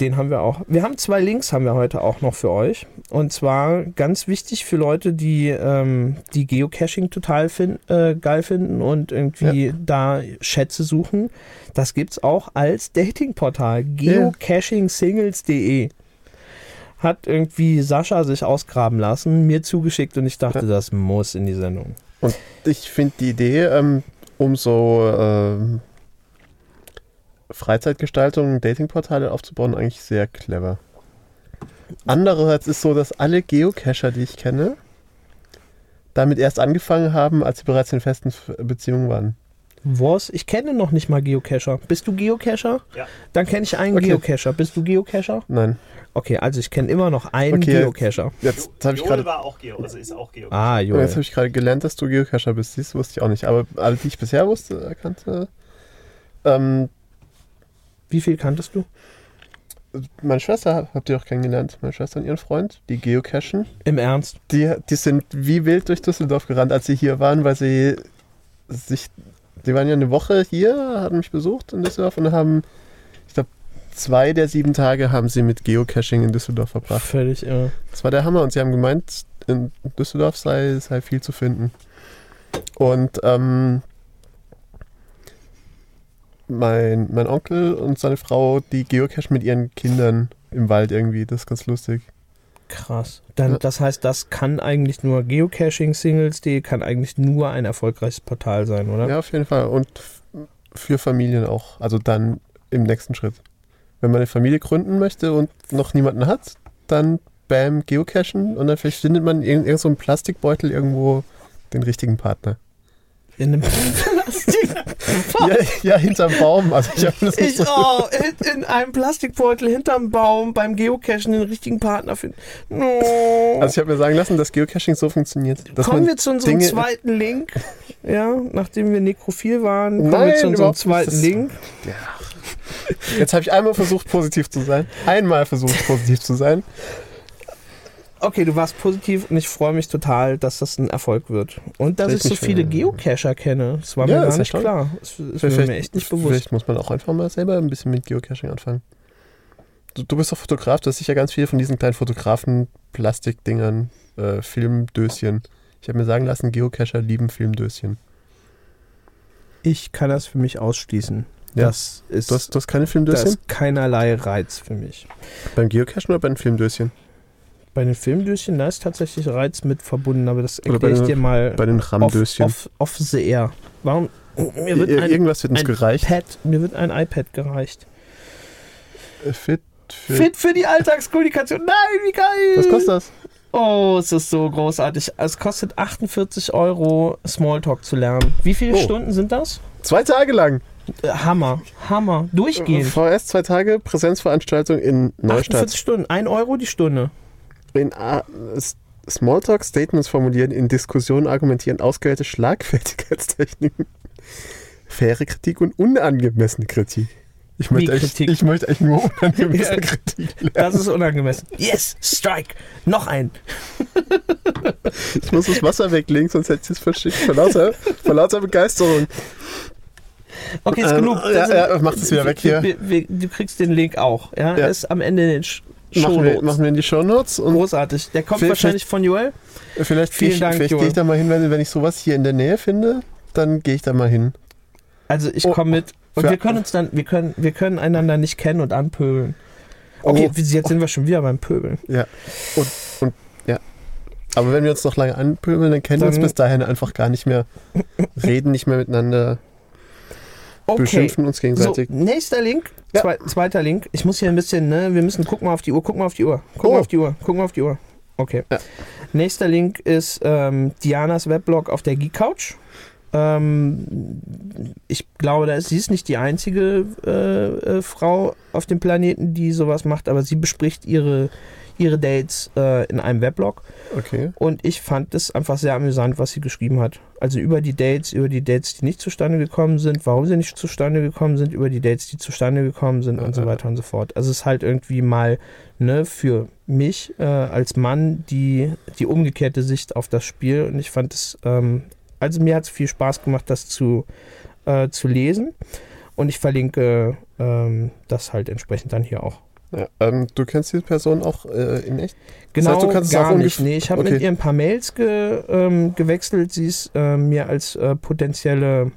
Den haben wir auch. Wir haben zwei Links haben wir heute auch noch für euch. Und zwar ganz wichtig für Leute, die ähm, die Geocaching total fin äh, geil finden und irgendwie da Schätze suchen. Das gibt's auch als Datingportal. Geocachingsingles.de hat irgendwie Sascha sich ausgraben lassen, mir zugeschickt und ich dachte, Ja. das muss in die Sendung. Ich finde die Idee, ähm, um so ähm, Freizeitgestaltung, Datingportale aufzubauen, eigentlich sehr clever. Andererseits ist so, dass alle Geocacher, die ich kenne, damit erst angefangen haben, als sie bereits in festen Beziehungen waren. Was? Ich kenne noch nicht mal Geocacher. Bist du Geocacher? Ja. Dann kenne ich einen Okay. Geocacher. Bist du Geocacher? Nein. Okay, also ich kenne immer noch einen Okay. Geocacher. Jetzt habe ich gerade war auch Geo, also ist auch Geo. Ah, jetzt Joel. habe ich gerade gelernt, dass du Geocacher bist. Dies wusste ich auch nicht. Aber alle, die ich bisher wusste, äh, kannte, ähm, Wie viel kanntest du? meine Schwester habt ihr auch kennengelernt. Meine Schwester und ihren Freund, die geocachen. Im Ernst? Die, die sind wie wild durch Düsseldorf gerannt, als sie hier waren, weil sie sich. Die waren ja eine Woche hier, haben mich besucht in Düsseldorf und haben, ich glaube, zwei der sieben Tage haben sie mit Geocaching in Düsseldorf verbracht. Völlig irre. Das war der Hammer und sie haben gemeint, in Düsseldorf sei, sei viel zu finden. Und ähm, mein, mein Onkel und seine Frau, die geocachen mit ihren Kindern im Wald irgendwie. Das ist ganz lustig. Krass. Dann, Ja. Das heißt, das kann eigentlich nur Geocaching-Singles.de kann eigentlich nur ein erfolgreiches Portal sein, oder? Ja, auf jeden Fall. Und für Familien auch. Also dann im nächsten Schritt. Wenn man eine Familie gründen möchte und noch niemanden hat, dann bam, geocachen und dann vielleicht findet man in irgendeinem so einem Plastikbeutel irgendwo den richtigen Partner. In einem Plastik. Ja, ja hinterm Baum. Also ich habe das nicht Ich, so. oh, in, in einem Plastikbeutel hinterm Baum beim Geocachen den richtigen Partner finden. No. Also ich habe mir sagen lassen, dass Geocaching so funktioniert. Kommen wir zu unserem Dinge- zweiten Link. Ja, nachdem wir nekrophil waren, kommen wir Nein, zu unserem zweiten Das- Link. Jetzt habe ich einmal versucht, positiv zu sein. Einmal versucht, positiv zu sein. Okay, du warst positiv und ich freue mich total, dass das ein Erfolg wird. Und dass ich Vielleicht so viele Geocacher kenne. Das war Ja, mir gar nicht klar. Das ist mir echt nicht bewusst. Vielleicht muss man auch einfach mal selber ein bisschen mit Geocaching anfangen. Du, du bist doch Fotograf, du hast sicher ganz viele von diesen kleinen Fotografen-Plastikdingern, äh, Filmdöschen. Ich habe mir sagen lassen, Geocacher lieben Filmdöschen. Ich kann das für mich ausschließen. Ja. Das ist, Du hast, du hast keine Filmdöschen? ist keinerlei Reiz für mich. Beim Geocachen oder bei den Filmdöschen? Bei den Filmdöschen, da ist tatsächlich Reiz mit verbunden, aber das erkläre ich dir mal Bei den off, RAM-Döschen? off, off the air. Warum? Mir wird Ir- ein Irgendwas wird uns ein gereicht. iPad, mir wird ein iPad gereicht. Äh, Fit für. Fit für die Alltagskommunikation. Nein, wie geil! Was kostet das? Oh, es ist so großartig. Es kostet 48 Euro, Smalltalk zu lernen. Wie viele Oh. Stunden sind das? Zwei Tage lang. Äh, Hammer, Hammer. Durchgehend. VS zwei Tage, Präsenzveranstaltung in Neustadt. 48 Stunden, 1 Euro die Stunde. In A S- Smalltalk Statements formulieren, in Diskussionen argumentieren, ausgewählte Schlagfertigkeitstechniken, faire Kritik und unangemessene Kritik. Ich möchte, echt, ich möchte echt nur unangemessene. Kritik lernen. Das ist unangemessen. Yes, Strike. Noch ein. Ich muss das Wasser weglegen, sonst hätte ich es verschickt. Vor lauter, vor lauter Begeisterung. Okay, ist Ähm, genug. ja, Also, ja, mach das wieder weg hier. wir- wir- Du kriegst den Link auch. Ja, Ja. ist am Ende in den Sh- Machen wir, machen wir in die Shownotes und Großartig. Der kommt wahrscheinlich von Joel. vielleicht gehe Vielen ich, Dank, vielleicht gehe ich da mal hin, wenn, wenn ich sowas hier in der Nähe finde, dann gehe ich da mal hin. Also ich Oh, komme mit. Und wir können uns dann, wir können, wir können einander nicht kennen und anpöbeln. Okay, Oh. jetzt sind wir schon wieder beim Pöbeln. Ja. Und, und ja. Aber wenn wir uns noch lange anpöbeln, dann kennen wir uns Dann- bis dahin einfach gar nicht mehr, reden nicht mehr miteinander, Okay. beschimpfen uns So, gegenseitig. nächster Link, Ja. zwei, zweiter Link. Ich muss hier ein bisschen, ne, wir müssen, guck mal auf die Uhr, guck mal auf die Uhr, guck mal Oh. auf die Uhr, guck mal auf die Uhr. Okay. Ja. Nächster Link ist ähm, Dianas Weblog auf der Geek Couch. Ähm, ich glaube, da ist, sie ist nicht die einzige äh, äh, Frau auf dem Planeten, die sowas macht, aber sie bespricht ihre, ihre Dates äh, in einem Weblog. Okay. Und ich fand es einfach sehr amüsant, was sie geschrieben hat. Also über die Dates, über die Dates, die nicht zustande gekommen sind, warum sie nicht zustande gekommen sind, über die Dates, die zustande gekommen sind und so weiter und so fort. Also es ist halt irgendwie mal ne, für mich äh, als Mann die, die umgekehrte Sicht auf das Spiel. Und ich fand es, ähm, also mir hat es viel Spaß gemacht, das zu, äh, zu lesen. Und ich verlinke ähm, das halt entsprechend dann hier auch. Ja, ähm, du kennst diese Person auch äh, in echt? Genau, heißt, du kannst es gar nicht. Nee, ich habe Okay. mit ihr ein paar Mails ge, ähm, gewechselt. Sie ist ähm, mir als äh, potenzielle,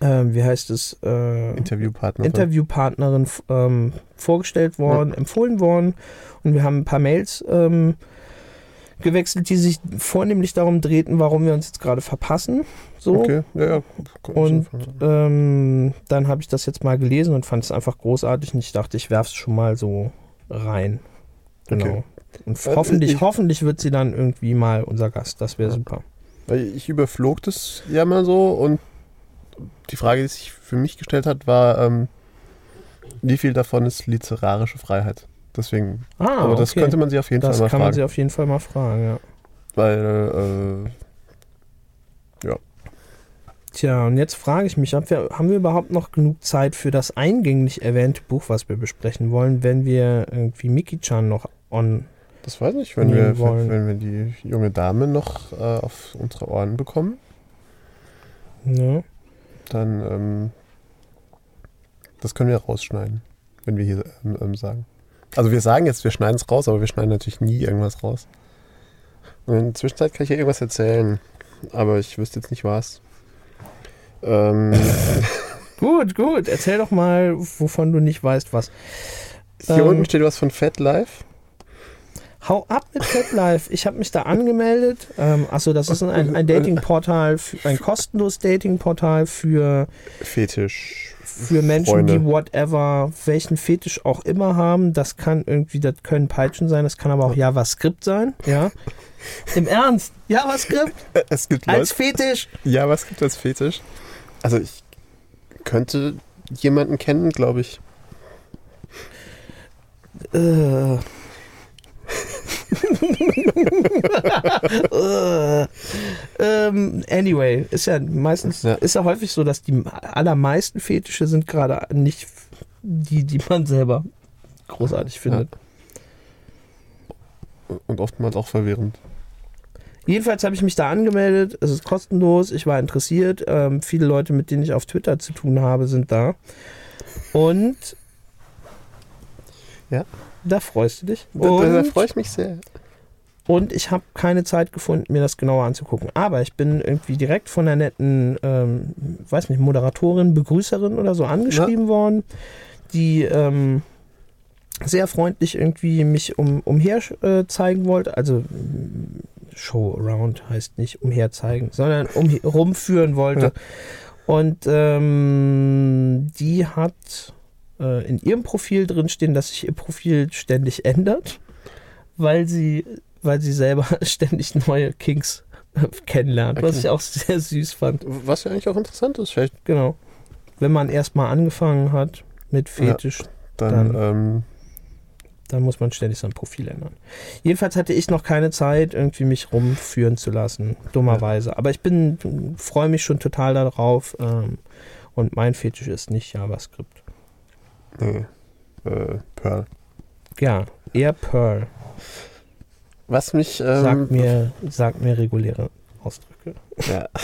ähm, wie heißt es, äh, Interviewpartner. Interviewpartnerin f- ähm, vorgestellt worden, empfohlen worden. Und wir haben ein paar Mails ähm, gewechselt, die sich vornehmlich darum drehten, warum wir uns jetzt gerade verpassen. So. Okay, ja, ja. Und ähm, dann habe ich das jetzt mal gelesen und fand es einfach großartig und ich dachte, ich werfe es schon mal so rein. Genau. Okay. Und Äh, hoffentlich, ich- hoffentlich wird sie dann irgendwie mal unser Gast. Das wäre Ja. super. Ich überflog das ja mal so und die Frage, die sich für mich gestellt hat, war, ähm, wie viel davon ist literarische Freiheit? Deswegen, Ah, aber das okay. könnte man sie auf jeden das Fall mal kann man fragen. sie auf jeden Fall mal fragen, ja. weil, äh, ja. Tja, und jetzt frage ich mich, ob wir, haben wir überhaupt noch genug Zeit für das eingänglich erwähnte Buch, was wir besprechen wollen, wenn wir irgendwie Miki-chan noch on. Das weiß ich, wenn wir, wollen. wenn wir die junge Dame noch äh, auf unsere Ohren bekommen, Ne? dann ähm, das können wir rausschneiden, wenn wir hier ähm, ähm, sagen. Also wir sagen jetzt, wir schneiden es raus, aber wir schneiden natürlich nie irgendwas raus. Und in der Zwischenzeit kann ich ja irgendwas erzählen, aber ich wüsste jetzt nicht was. Ähm, Gut, gut. Erzähl doch mal, wovon du nicht weißt, was. hier Ähm, unten steht was von Fat Life. Hau ab mit FatLife. Ich habe mich da angemeldet. Ähm, achso, das ist ein, ein Datingportal, ein kostenloses Datingportal für, Fetisch. Für Menschen, Freunde. die whatever, welchen Fetisch auch immer haben. Das kann irgendwie, das können Peitschen sein, das kann aber auch JavaScript sein. Ja. Im Ernst? JavaScript Es gibt als Leute. Fetisch? Ja, was gibt es als Fetisch? Also ich könnte jemanden kennen, glaube ich. Äh. Äh. ähm, anyway, ist ja meistens, Ja. ist ja häufig so, dass die allermeisten Fetische sind gerade nicht die, die man selber großartig findet. Und oftmals auch verwirrend. Jedenfalls habe ich mich da angemeldet. Es ist kostenlos. Ich war interessiert. Ähm, viele Leute, mit denen ich auf Twitter zu tun habe, sind da. Und Ja. Da freust du dich. Da, da, da freue ich mich sehr. Und ich habe keine Zeit gefunden, mir das genauer anzugucken. Aber ich bin irgendwie direkt von der netten, ähm, weiß nicht, Moderatorin, Begrüßerin oder so angeschrieben worden, die ähm, sehr freundlich irgendwie mich um, umher äh, zeigen wollte. Also Show around heißt nicht umher zeigen, sondern um rumführen wollte. Ja. Und ähm, die hat äh, in ihrem Profil drin stehen, dass sich ihr Profil ständig ändert, weil sie, weil sie selber ständig neue Kinks äh, kennenlernt, was Okay. ich auch sehr süß fand. Was ja eigentlich auch interessant ist. Vielleicht Genau. Wenn man erstmal angefangen hat mit Fetisch, dann, Dann- ähm, dann muss man ständig sein Profil ändern. Jedenfalls hatte ich noch keine Zeit, irgendwie mich rumführen zu lassen, dummerweise. Aber ich bin, freue mich schon total darauf. Ähm, und mein Fetisch ist nicht JavaScript. Nee, äh, Pearl. Ja, eher Perl. Was mich, ähm, Sagt mir, sagt mir reguläre Ausdrücke. ja,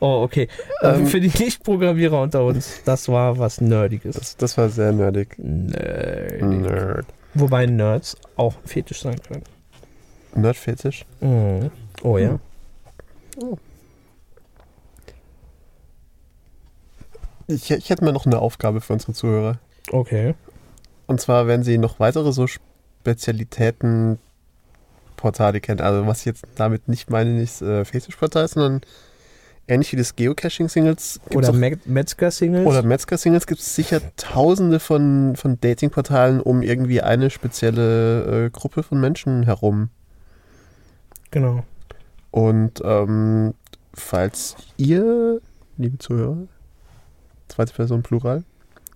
Oh, okay. Ähm, Für die Nicht-Programmierer unter uns, das war was Nerdiges. das, das war sehr nerdig. Nerdig. Nerd. Wobei Nerds auch ein Fetisch sein können. Nerdfetisch? Mhm. Oh ja. Ich, ich hätte mal noch eine Aufgabe für unsere Zuhörer. Okay. Und zwar, wenn sie noch weitere so Spezialitäten Portale kennen. Also was ich jetzt damit nicht meine, nicht äh, Fetischportal, sondern ähnlich wie das Geocaching-Singles Oder Metzger-Singles. oder Metzger-Singles gibt es sicher tausende von, von Datingportalen um irgendwie eine spezielle äh, Gruppe von Menschen herum. Genau. Und ähm, falls ihr, liebe Zuhörer, zweite Person Plural,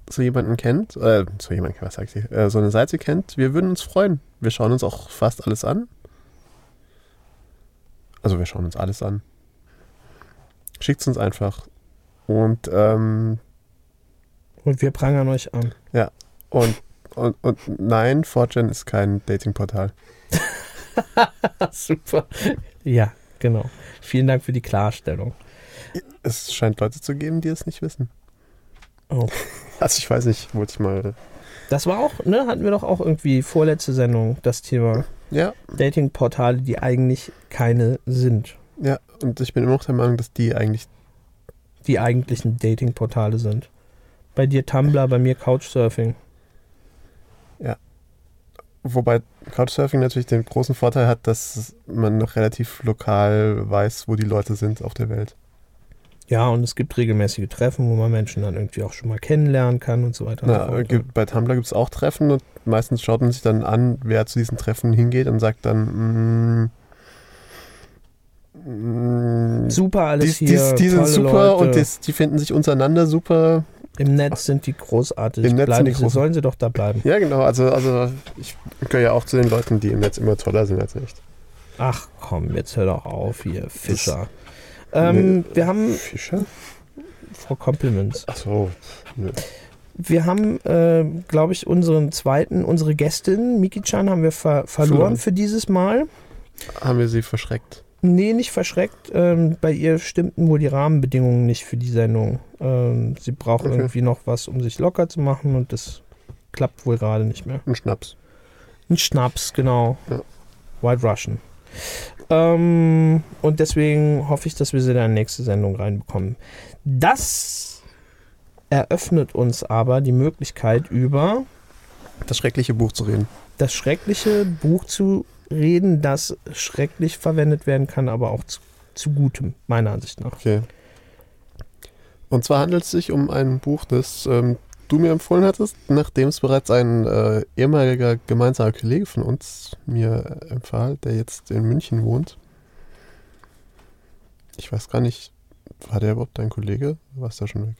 so jemanden kennt, äh, so jemanden, was sag ich, äh, so eine Seite kennt, wir würden uns freuen. Wir schauen uns auch fast alles an. Also wir schauen uns alles an. Schickt es uns einfach. Und, ähm, Und wir prangern euch an. und, und, und nein, 4chan ist kein Datingportal. Super. Ja, genau. Vielen Dank für die Klarstellung. Es scheint Leute zu geben, die es nicht wissen. Oh. Also ich weiß nicht, wollte ich mal. Das war auch, ne, hatten wir doch auch irgendwie vorletzte Sendung das Thema Ja, Datingportale, die eigentlich keine sind. ja, und ich bin immer noch der Meinung, dass die eigentlich Die eigentlichen Datingportale sind. Bei dir Tumblr, bei mir Couchsurfing. Wobei Couchsurfing natürlich den großen Vorteil hat, dass man noch relativ lokal weiß, wo die Leute sind auf der Welt. Ja, und es gibt regelmäßige Treffen, wo man Menschen dann irgendwie auch schon mal kennenlernen kann und so weiter. und so Na, fort. gibt, bei Tumblr gibt es auch Treffen und meistens schaut man sich dann an, wer zu diesen Treffen hingeht und sagt dann, mm, mm, Super alles die, hier. die, die sind super Leute. und das, die finden sich untereinander super. Im Netz sind die großartig. Im Netz Bleiben sind die sie, groß- sollen sie doch da bleiben. Ja, genau. Also, also ich gehöre ja auch zu den Leuten, die im Netz immer toller sind als echt. Ach komm, jetzt hör doch auf hier, Fischer. Ähm, Nee, wir haben Fischer? Frau Compliments. Achso. Nö. Wir haben, äh, glaube ich, unseren zweiten, unsere Gästin, Miki-chan, haben wir ver verloren Verloren. für dieses Mal. Haben wir sie verschreckt. Nee, nicht verschreckt. Ähm, bei ihr stimmten wohl die Rahmenbedingungen nicht für die Sendung. Ähm, sie braucht Okay. irgendwie noch was, um sich locker zu machen und das klappt wohl gerade nicht mehr. Ein Schnaps. Ein Schnaps, genau. Ja. White Russian. Ähm, und deswegen hoffe ich, dass wir sie in der nächste Sendung reinbekommen. Das eröffnet uns aber die Möglichkeit, über Das schreckliche Buch zu reden. das schreckliche Buch zu reden, das schrecklich verwendet werden kann, aber auch zu, zu Gutem, meiner Ansicht nach. Okay. Und zwar handelt es sich um ein Buch, das ähm, du mir empfohlen hattest, nachdem es bereits ein äh, ehemaliger gemeinsamer Kollege von uns mir empfahl, der jetzt in München wohnt. Ich weiß gar nicht, war der überhaupt dein Kollege? War es da schon weg?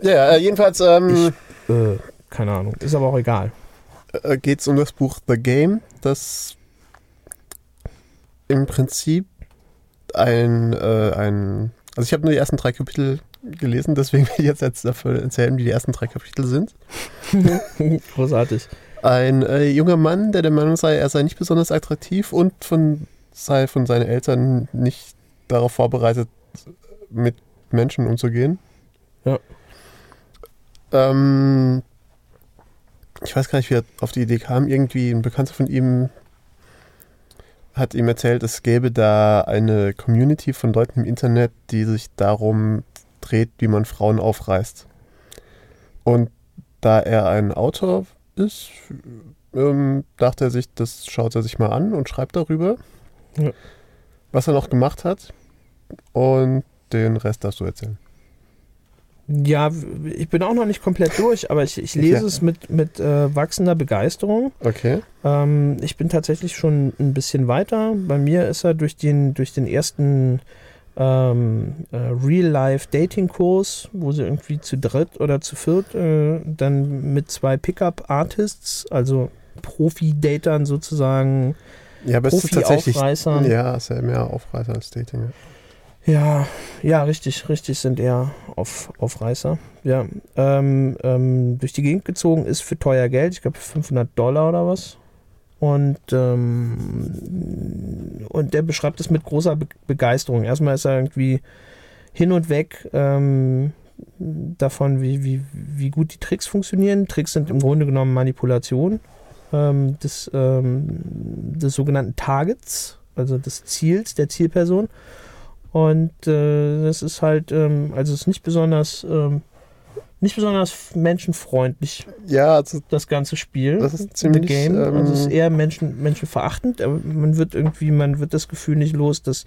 Ja, äh, jedenfalls ähm, Äh, keine Ahnung, ist aber auch egal. äh, geht es um das Buch The Game, das im Prinzip ein, äh, ein also ich habe nur die ersten drei Kapitel gelesen, deswegen will ich jetzt, jetzt dafür erzählen, wie die ersten drei Kapitel sind. Großartig. Ein äh, junger Mann, der der Meinung sei, er sei nicht besonders attraktiv und von, sei von seinen Eltern nicht darauf vorbereitet, mit Menschen umzugehen. Ja. Ähm, ich weiß gar nicht, wie er auf die Idee kam. Irgendwie ein Bekannter von ihm hat ihm erzählt, es gäbe da eine Community von Leuten im Internet, die sich darum dreht, wie man Frauen aufreißt. Und da er ein Autor ist, ähm, dachte er sich, das schaut er sich mal an und schreibt darüber, Ja. was er noch gemacht hat. Und den Rest darfst du erzählen. Ja, ich bin auch noch nicht komplett durch, aber ich, ich lese Ja. es mit, mit äh, wachsender Begeisterung. Okay. Ähm, ich bin tatsächlich schon ein bisschen weiter. Bei mir ist er durch den, durch den ersten ähm, äh, Real-Life-Dating-Kurs, wo sie irgendwie zu dritt oder zu viert äh, dann mit zwei Pickup-Artists, also Profi-Datern sozusagen, Ja, aber ist tatsächlich. Profi-Aufreißern. Ja, ist ja mehr Aufreißer als Dating. Ja. Ja, ja, richtig, richtig sind eher auf, Aufreißer. Ja, ähm, ähm, durch die Gegend gezogen ist für teuer Geld, ich glaube 500 Dollar oder was. Und, ähm, und der beschreibt es mit großer Be Begeisterung. Erstmal ist er irgendwie hin und weg ähm, davon, wie, wie, wie gut die Tricks funktionieren. Tricks sind im Grunde genommen Manipulation ähm, des, ähm, des sogenannten Targets, also des Ziels, der Zielperson. Und äh, das ist halt, ähm, also es ist nicht besonders, ähm, nicht besonders menschenfreundlich, Ja, also das ganze Spiel. Das ist ziemlich, Game. ähm, also es ist eher Menschen, menschenverachtend, aber man wird irgendwie, man wird das Gefühl nicht los, dass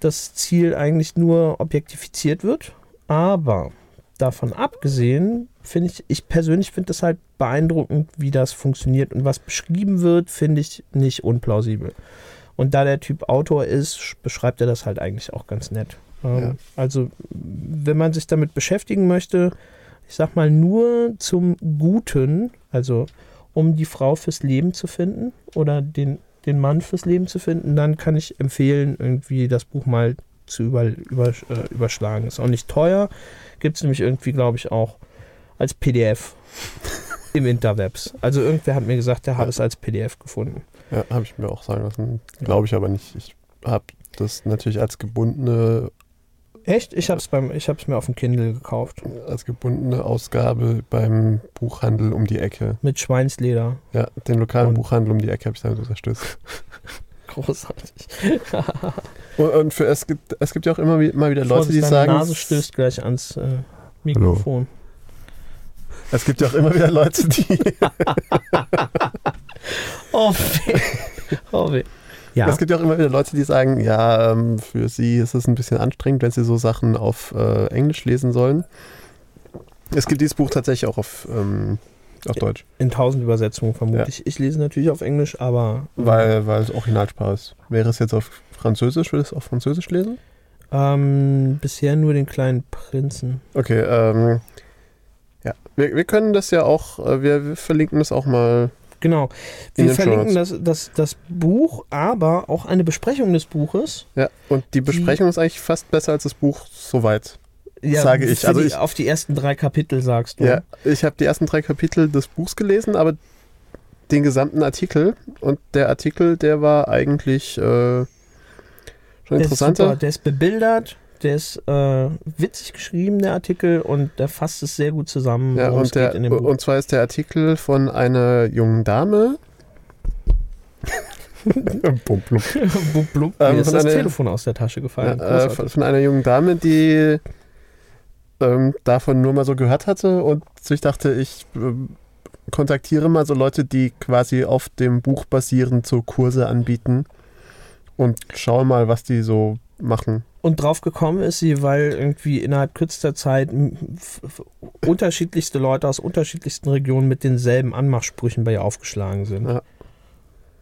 das Ziel eigentlich nur objektifiziert wird. Aber davon abgesehen, finde ich, ich persönlich finde das halt beeindruckend, wie das funktioniert und was beschrieben wird, finde ich nicht unplausibel. Und da der Typ Autor ist, sch- beschreibt er das halt eigentlich auch ganz nett. Ähm, Ja. Also, wenn man sich damit beschäftigen möchte, ich sag mal nur zum Guten, also um die Frau fürs Leben zu finden oder den, den Mann fürs Leben zu finden, dann kann ich empfehlen, irgendwie das Buch mal zu über, über, äh, überschlagen. Ist auch nicht teuer. Gibt es nämlich irgendwie, glaube ich, auch als PDF im Interwebs. Also irgendwer hat mir gesagt, der hat Ja. es als PDF gefunden. Ja, habe ich mir auch sagen lassen. Glaube ich aber nicht. Ich habe das natürlich als gebundene, Echt? Ich habe es beim, ich habe es mir auf dem Kindle gekauft als gebundene Ausgabe beim Buchhandel um die Ecke. mit Schweinsleder. Ja, den lokalen Und- Buchhandel um die Ecke habe ich damit unterstützt. Großartig. Und, und für es gibt es gibt ja auch immer wie- mal wieder Leute, Vorsicht, die deine sagen, Nase stößt gleich ans äh, Mikrofon. es gibt ja auch immer wieder Leute, die Oh weh. Oh weh. Ja. es gibt ja auch immer wieder Leute, die sagen, ja, ähm, für sie ist es ein bisschen anstrengend, wenn sie so Sachen auf äh, Englisch lesen sollen. Es gibt dieses Buch tatsächlich auch auf, ähm, auf Deutsch, In tausend Übersetzungen vermutlich. Ja. Ich lese natürlich auf Englisch, aber weil, weil es Originalsprache ist. Wäre es jetzt auf Französisch, würde es auf Französisch lesen? ähm, bisher nur den kleinen Prinzen. Okay, ähm, ja. Wir, wir können das ja auch, äh, wir, wir verlinken das auch mal Genau. Wir verlinken das, das, das Buch, aber auch eine Besprechung des Buches. Ja, und die Besprechung ist eigentlich fast besser als das Buch soweit. Ja, Sage ich. Also die, ich- auf die ersten drei Kapitel sagst du. Ja, ich habe die ersten drei Kapitel des Buchs gelesen, aber den gesamten Artikel. Und der Artikel, der war eigentlich äh, schon interessanter. der ist bebildert, der ist äh, witzig geschrieben, der Artikel, und der fasst es sehr gut zusammen, Ja, worum es und, der, geht in dem Buch. und zwar ist der Artikel von einer jungen Dame. Blub, blub. blub, blub, Ähm, mir ist von das einer- Telefon aus der Tasche Ja, gefallen. äh, Großartig. von, von einer jungen Dame, die ähm, davon nur mal so gehört hatte und sich dachte, ich ähm, kontaktiere mal so Leute, die quasi auf dem Buch basierend so Kurse anbieten und schaue mal, was die so machen. Und drauf gekommen ist sie, weil irgendwie innerhalb kürzester Zeit unterschiedlichste Leute aus unterschiedlichsten Regionen mit denselben Anmachsprüchen bei ihr aufgeschlagen sind. Ja.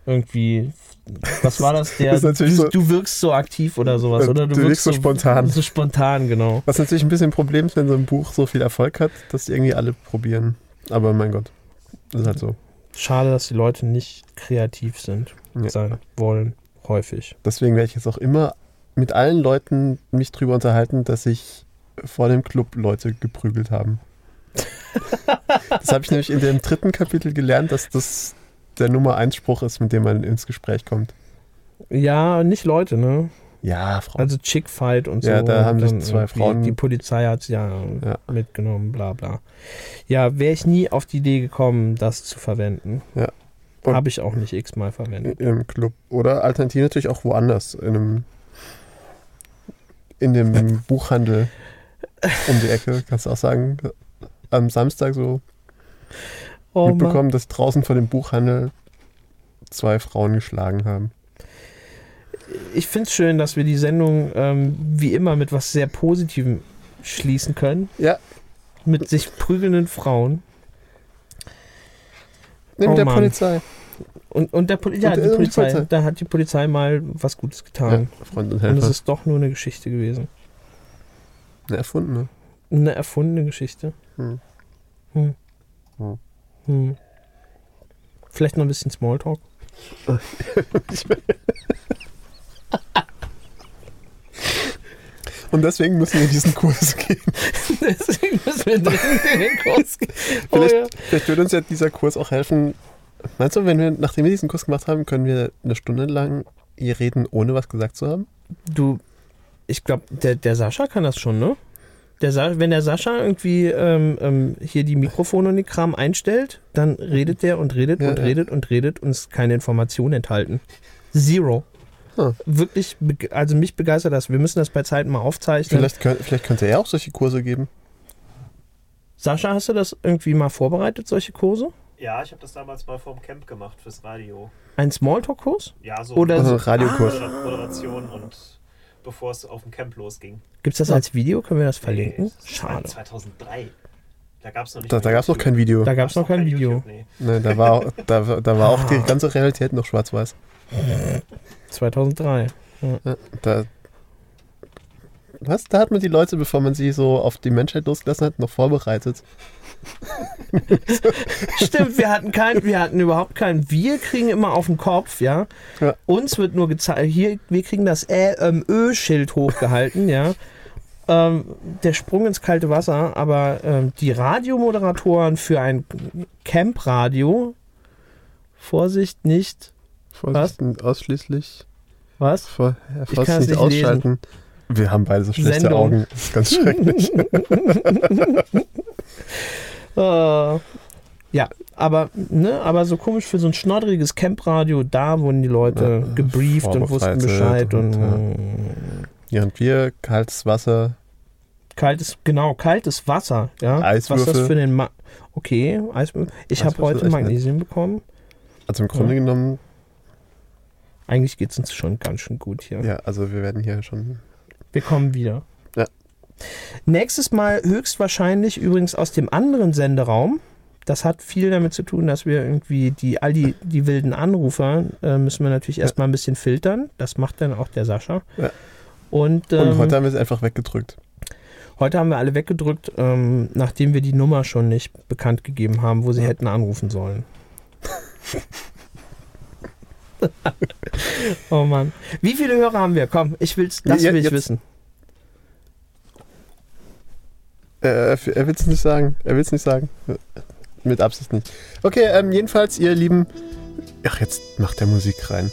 Irgendwie, was war das? Der, Das du, so- du wirkst so aktiv oder sowas, Äh, oder? du wirkst so spontan. So spontan, genau. Was natürlich ein bisschen ein Problem ist, wenn so ein Buch so viel Erfolg hat, dass die irgendwie alle probieren. Aber mein Gott, das ist halt so. Schade, dass die Leute nicht kreativ sind, Ja. sein wollen, häufig. Deswegen werde ich jetzt auch immer mit allen Leuten mich drüber unterhalten, dass sich vor dem Club Leute geprügelt haben. das habe ich nämlich in dem dritten Kapitel gelernt, dass das der Nummer 1 Spruch ist, mit dem man ins Gespräch kommt. Ja, nicht Leute, ne? Ja, Frau. Also Chick-Fight und so. Ja, da haben sich zwei Frauen- Die Polizei hat ja, Ja. mitgenommen, bla bla. Ja, wäre ich nie auf die Idee gekommen, das zu verwenden. Ja. Habe ich auch nicht x-mal verwendet. im Club. Oder alternativ natürlich auch woanders. In einem in dem Buchhandel um die Ecke, kannst du auch sagen, am Samstag so Oh, Mann. mitbekommen, dass draußen vor dem Buchhandel zwei Frauen geschlagen haben. Ich finde es schön, dass wir die Sendung ähm, wie immer mit was sehr Positivem schließen können. Ja. Mit sich prügelnden Frauen. Neben Oh der Mann. Polizei. Und, und der Poli ja, Und, die äh, die Polizei, Polizei. da hat die Polizei mal was Gutes Ja, getan. Freund und Und es Helfer. ist doch nur eine Geschichte gewesen. Eine erfundene. Eine erfundene Geschichte. Hm. Hm. Hm. Hm. Vielleicht noch ein bisschen Smalltalk. Und deswegen müssen wir diesen Kurs gehen. Deswegen müssen wir den Kurs gehen. Oh, Vielleicht, ja. vielleicht würde uns ja dieser Kurs auch helfen. Meinst du, wenn wir, nachdem wir diesen Kurs gemacht haben, können wir eine Stunde lang hier reden, ohne was gesagt zu haben? Du, ich glaube, der, der Sascha kann das schon, ne? Der Sa wenn der Sascha irgendwie ähm, ähm, hier die Mikrofone und den Kram einstellt, dann redet der und redet Ja, und ja. redet und redet und ist keine Information enthalten. Zero. Hm. Wirklich, also mich begeistert das. Wir müssen das bei Zeiten mal aufzeichnen. Vielleicht, könnt, vielleicht könnte er auch solche Kurse geben. Sascha, hast du das irgendwie mal vorbereitet, solche Kurse? Ja, ich habe das damals mal vorm Camp gemacht fürs Radio. Ein Smalltalk-Kurs? Ja, so Oder Also Radiokurs. Modera- Moderation und bevor es auf dem Camp losging. Gibt es das als Video? Können wir das verlinken? Nee, das war Schade. 2003. Da gab es noch nicht Da, da gab es noch kein Video. Da gab es noch kein Video. YouTube, nee. Ne, da war, da, da war auch die Ah. ganze Realität noch schwarz-weiß. 2003. Ja, da, was? Da hat man die Leute, bevor man sie so auf die Menschheit losgelassen hat, noch vorbereitet. Stimmt, wir hatten kein, wir hatten überhaupt kein. Wir kriegen immer auf den Kopf, ja. Ja. Uns wird nur gezeigt, hier, wir kriegen das Ä, ähm, Ö-Schild hochgehalten, ja. Ähm, der Sprung ins kalte Wasser, aber ähm, die Radiomoderatoren für ein Camp-Radio, Vorsicht, nicht, Vorsicht, und ausschließlich. was? Vor, ja, Ich kann es Vorsicht, nicht nicht ausschalten. Wir haben beide so schlechte Sendung. Augen. Das ist ganz schrecklich. Äh, ja, aber, ne, aber so komisch für so ein schnoddriges Camp-Radio, da wurden die Leute Ja, gebrieft und wussten Bescheid und, und, ja. äh, Während wir kaltes Wasser, kaltes, genau, kaltes Wasser, ja. Was das Eiswürfel. für den Ma Okay, Eiswürfel. Ich habe Eiswürfel heute nett. Magnesium bekommen. also im Grunde genommen, Eigentlich geht es uns schon ganz schön gut hier. ja, also wir werden hier schon. Wir kommen wieder. Ja. Nächstes Mal höchstwahrscheinlich übrigens aus dem anderen Senderaum. Das hat viel damit zu tun, dass wir irgendwie die, all die, die wilden Anrufer äh, müssen wir natürlich erstmal ein bisschen filtern. Das macht dann auch der Sascha. Ja. Und, ähm, Und heute haben wir es einfach weggedrückt. heute haben wir alle weggedrückt, ähm, nachdem wir die Nummer schon nicht bekannt gegeben haben, wo sie Ja. hätten anrufen sollen. oh Mann. Wie viele Hörer haben wir? Komm, ich will's, das will ich jetzt- wissen. Äh, er will es nicht sagen. Er will es nicht sagen. Mit Absicht nicht. Okay, ähm, jedenfalls, ihr Lieben. Ach, jetzt macht der Musik rein.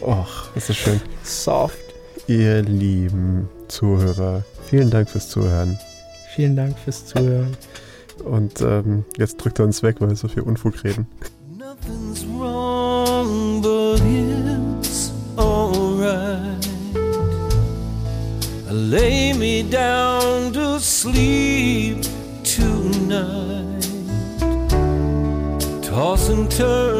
Och, das ist schön. Soft. Ihr lieben Zuhörer, vielen Dank fürs Zuhören. Vielen Dank fürs Zuhören. Und ähm, jetzt drückt er uns weg, weil wir so viel Unfug reden. Lay me down to sleep tonight. Toss and turn,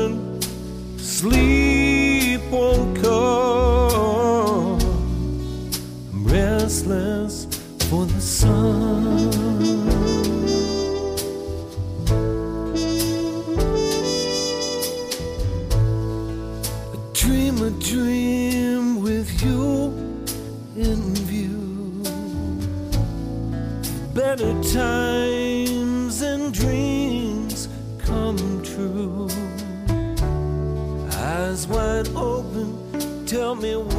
tell me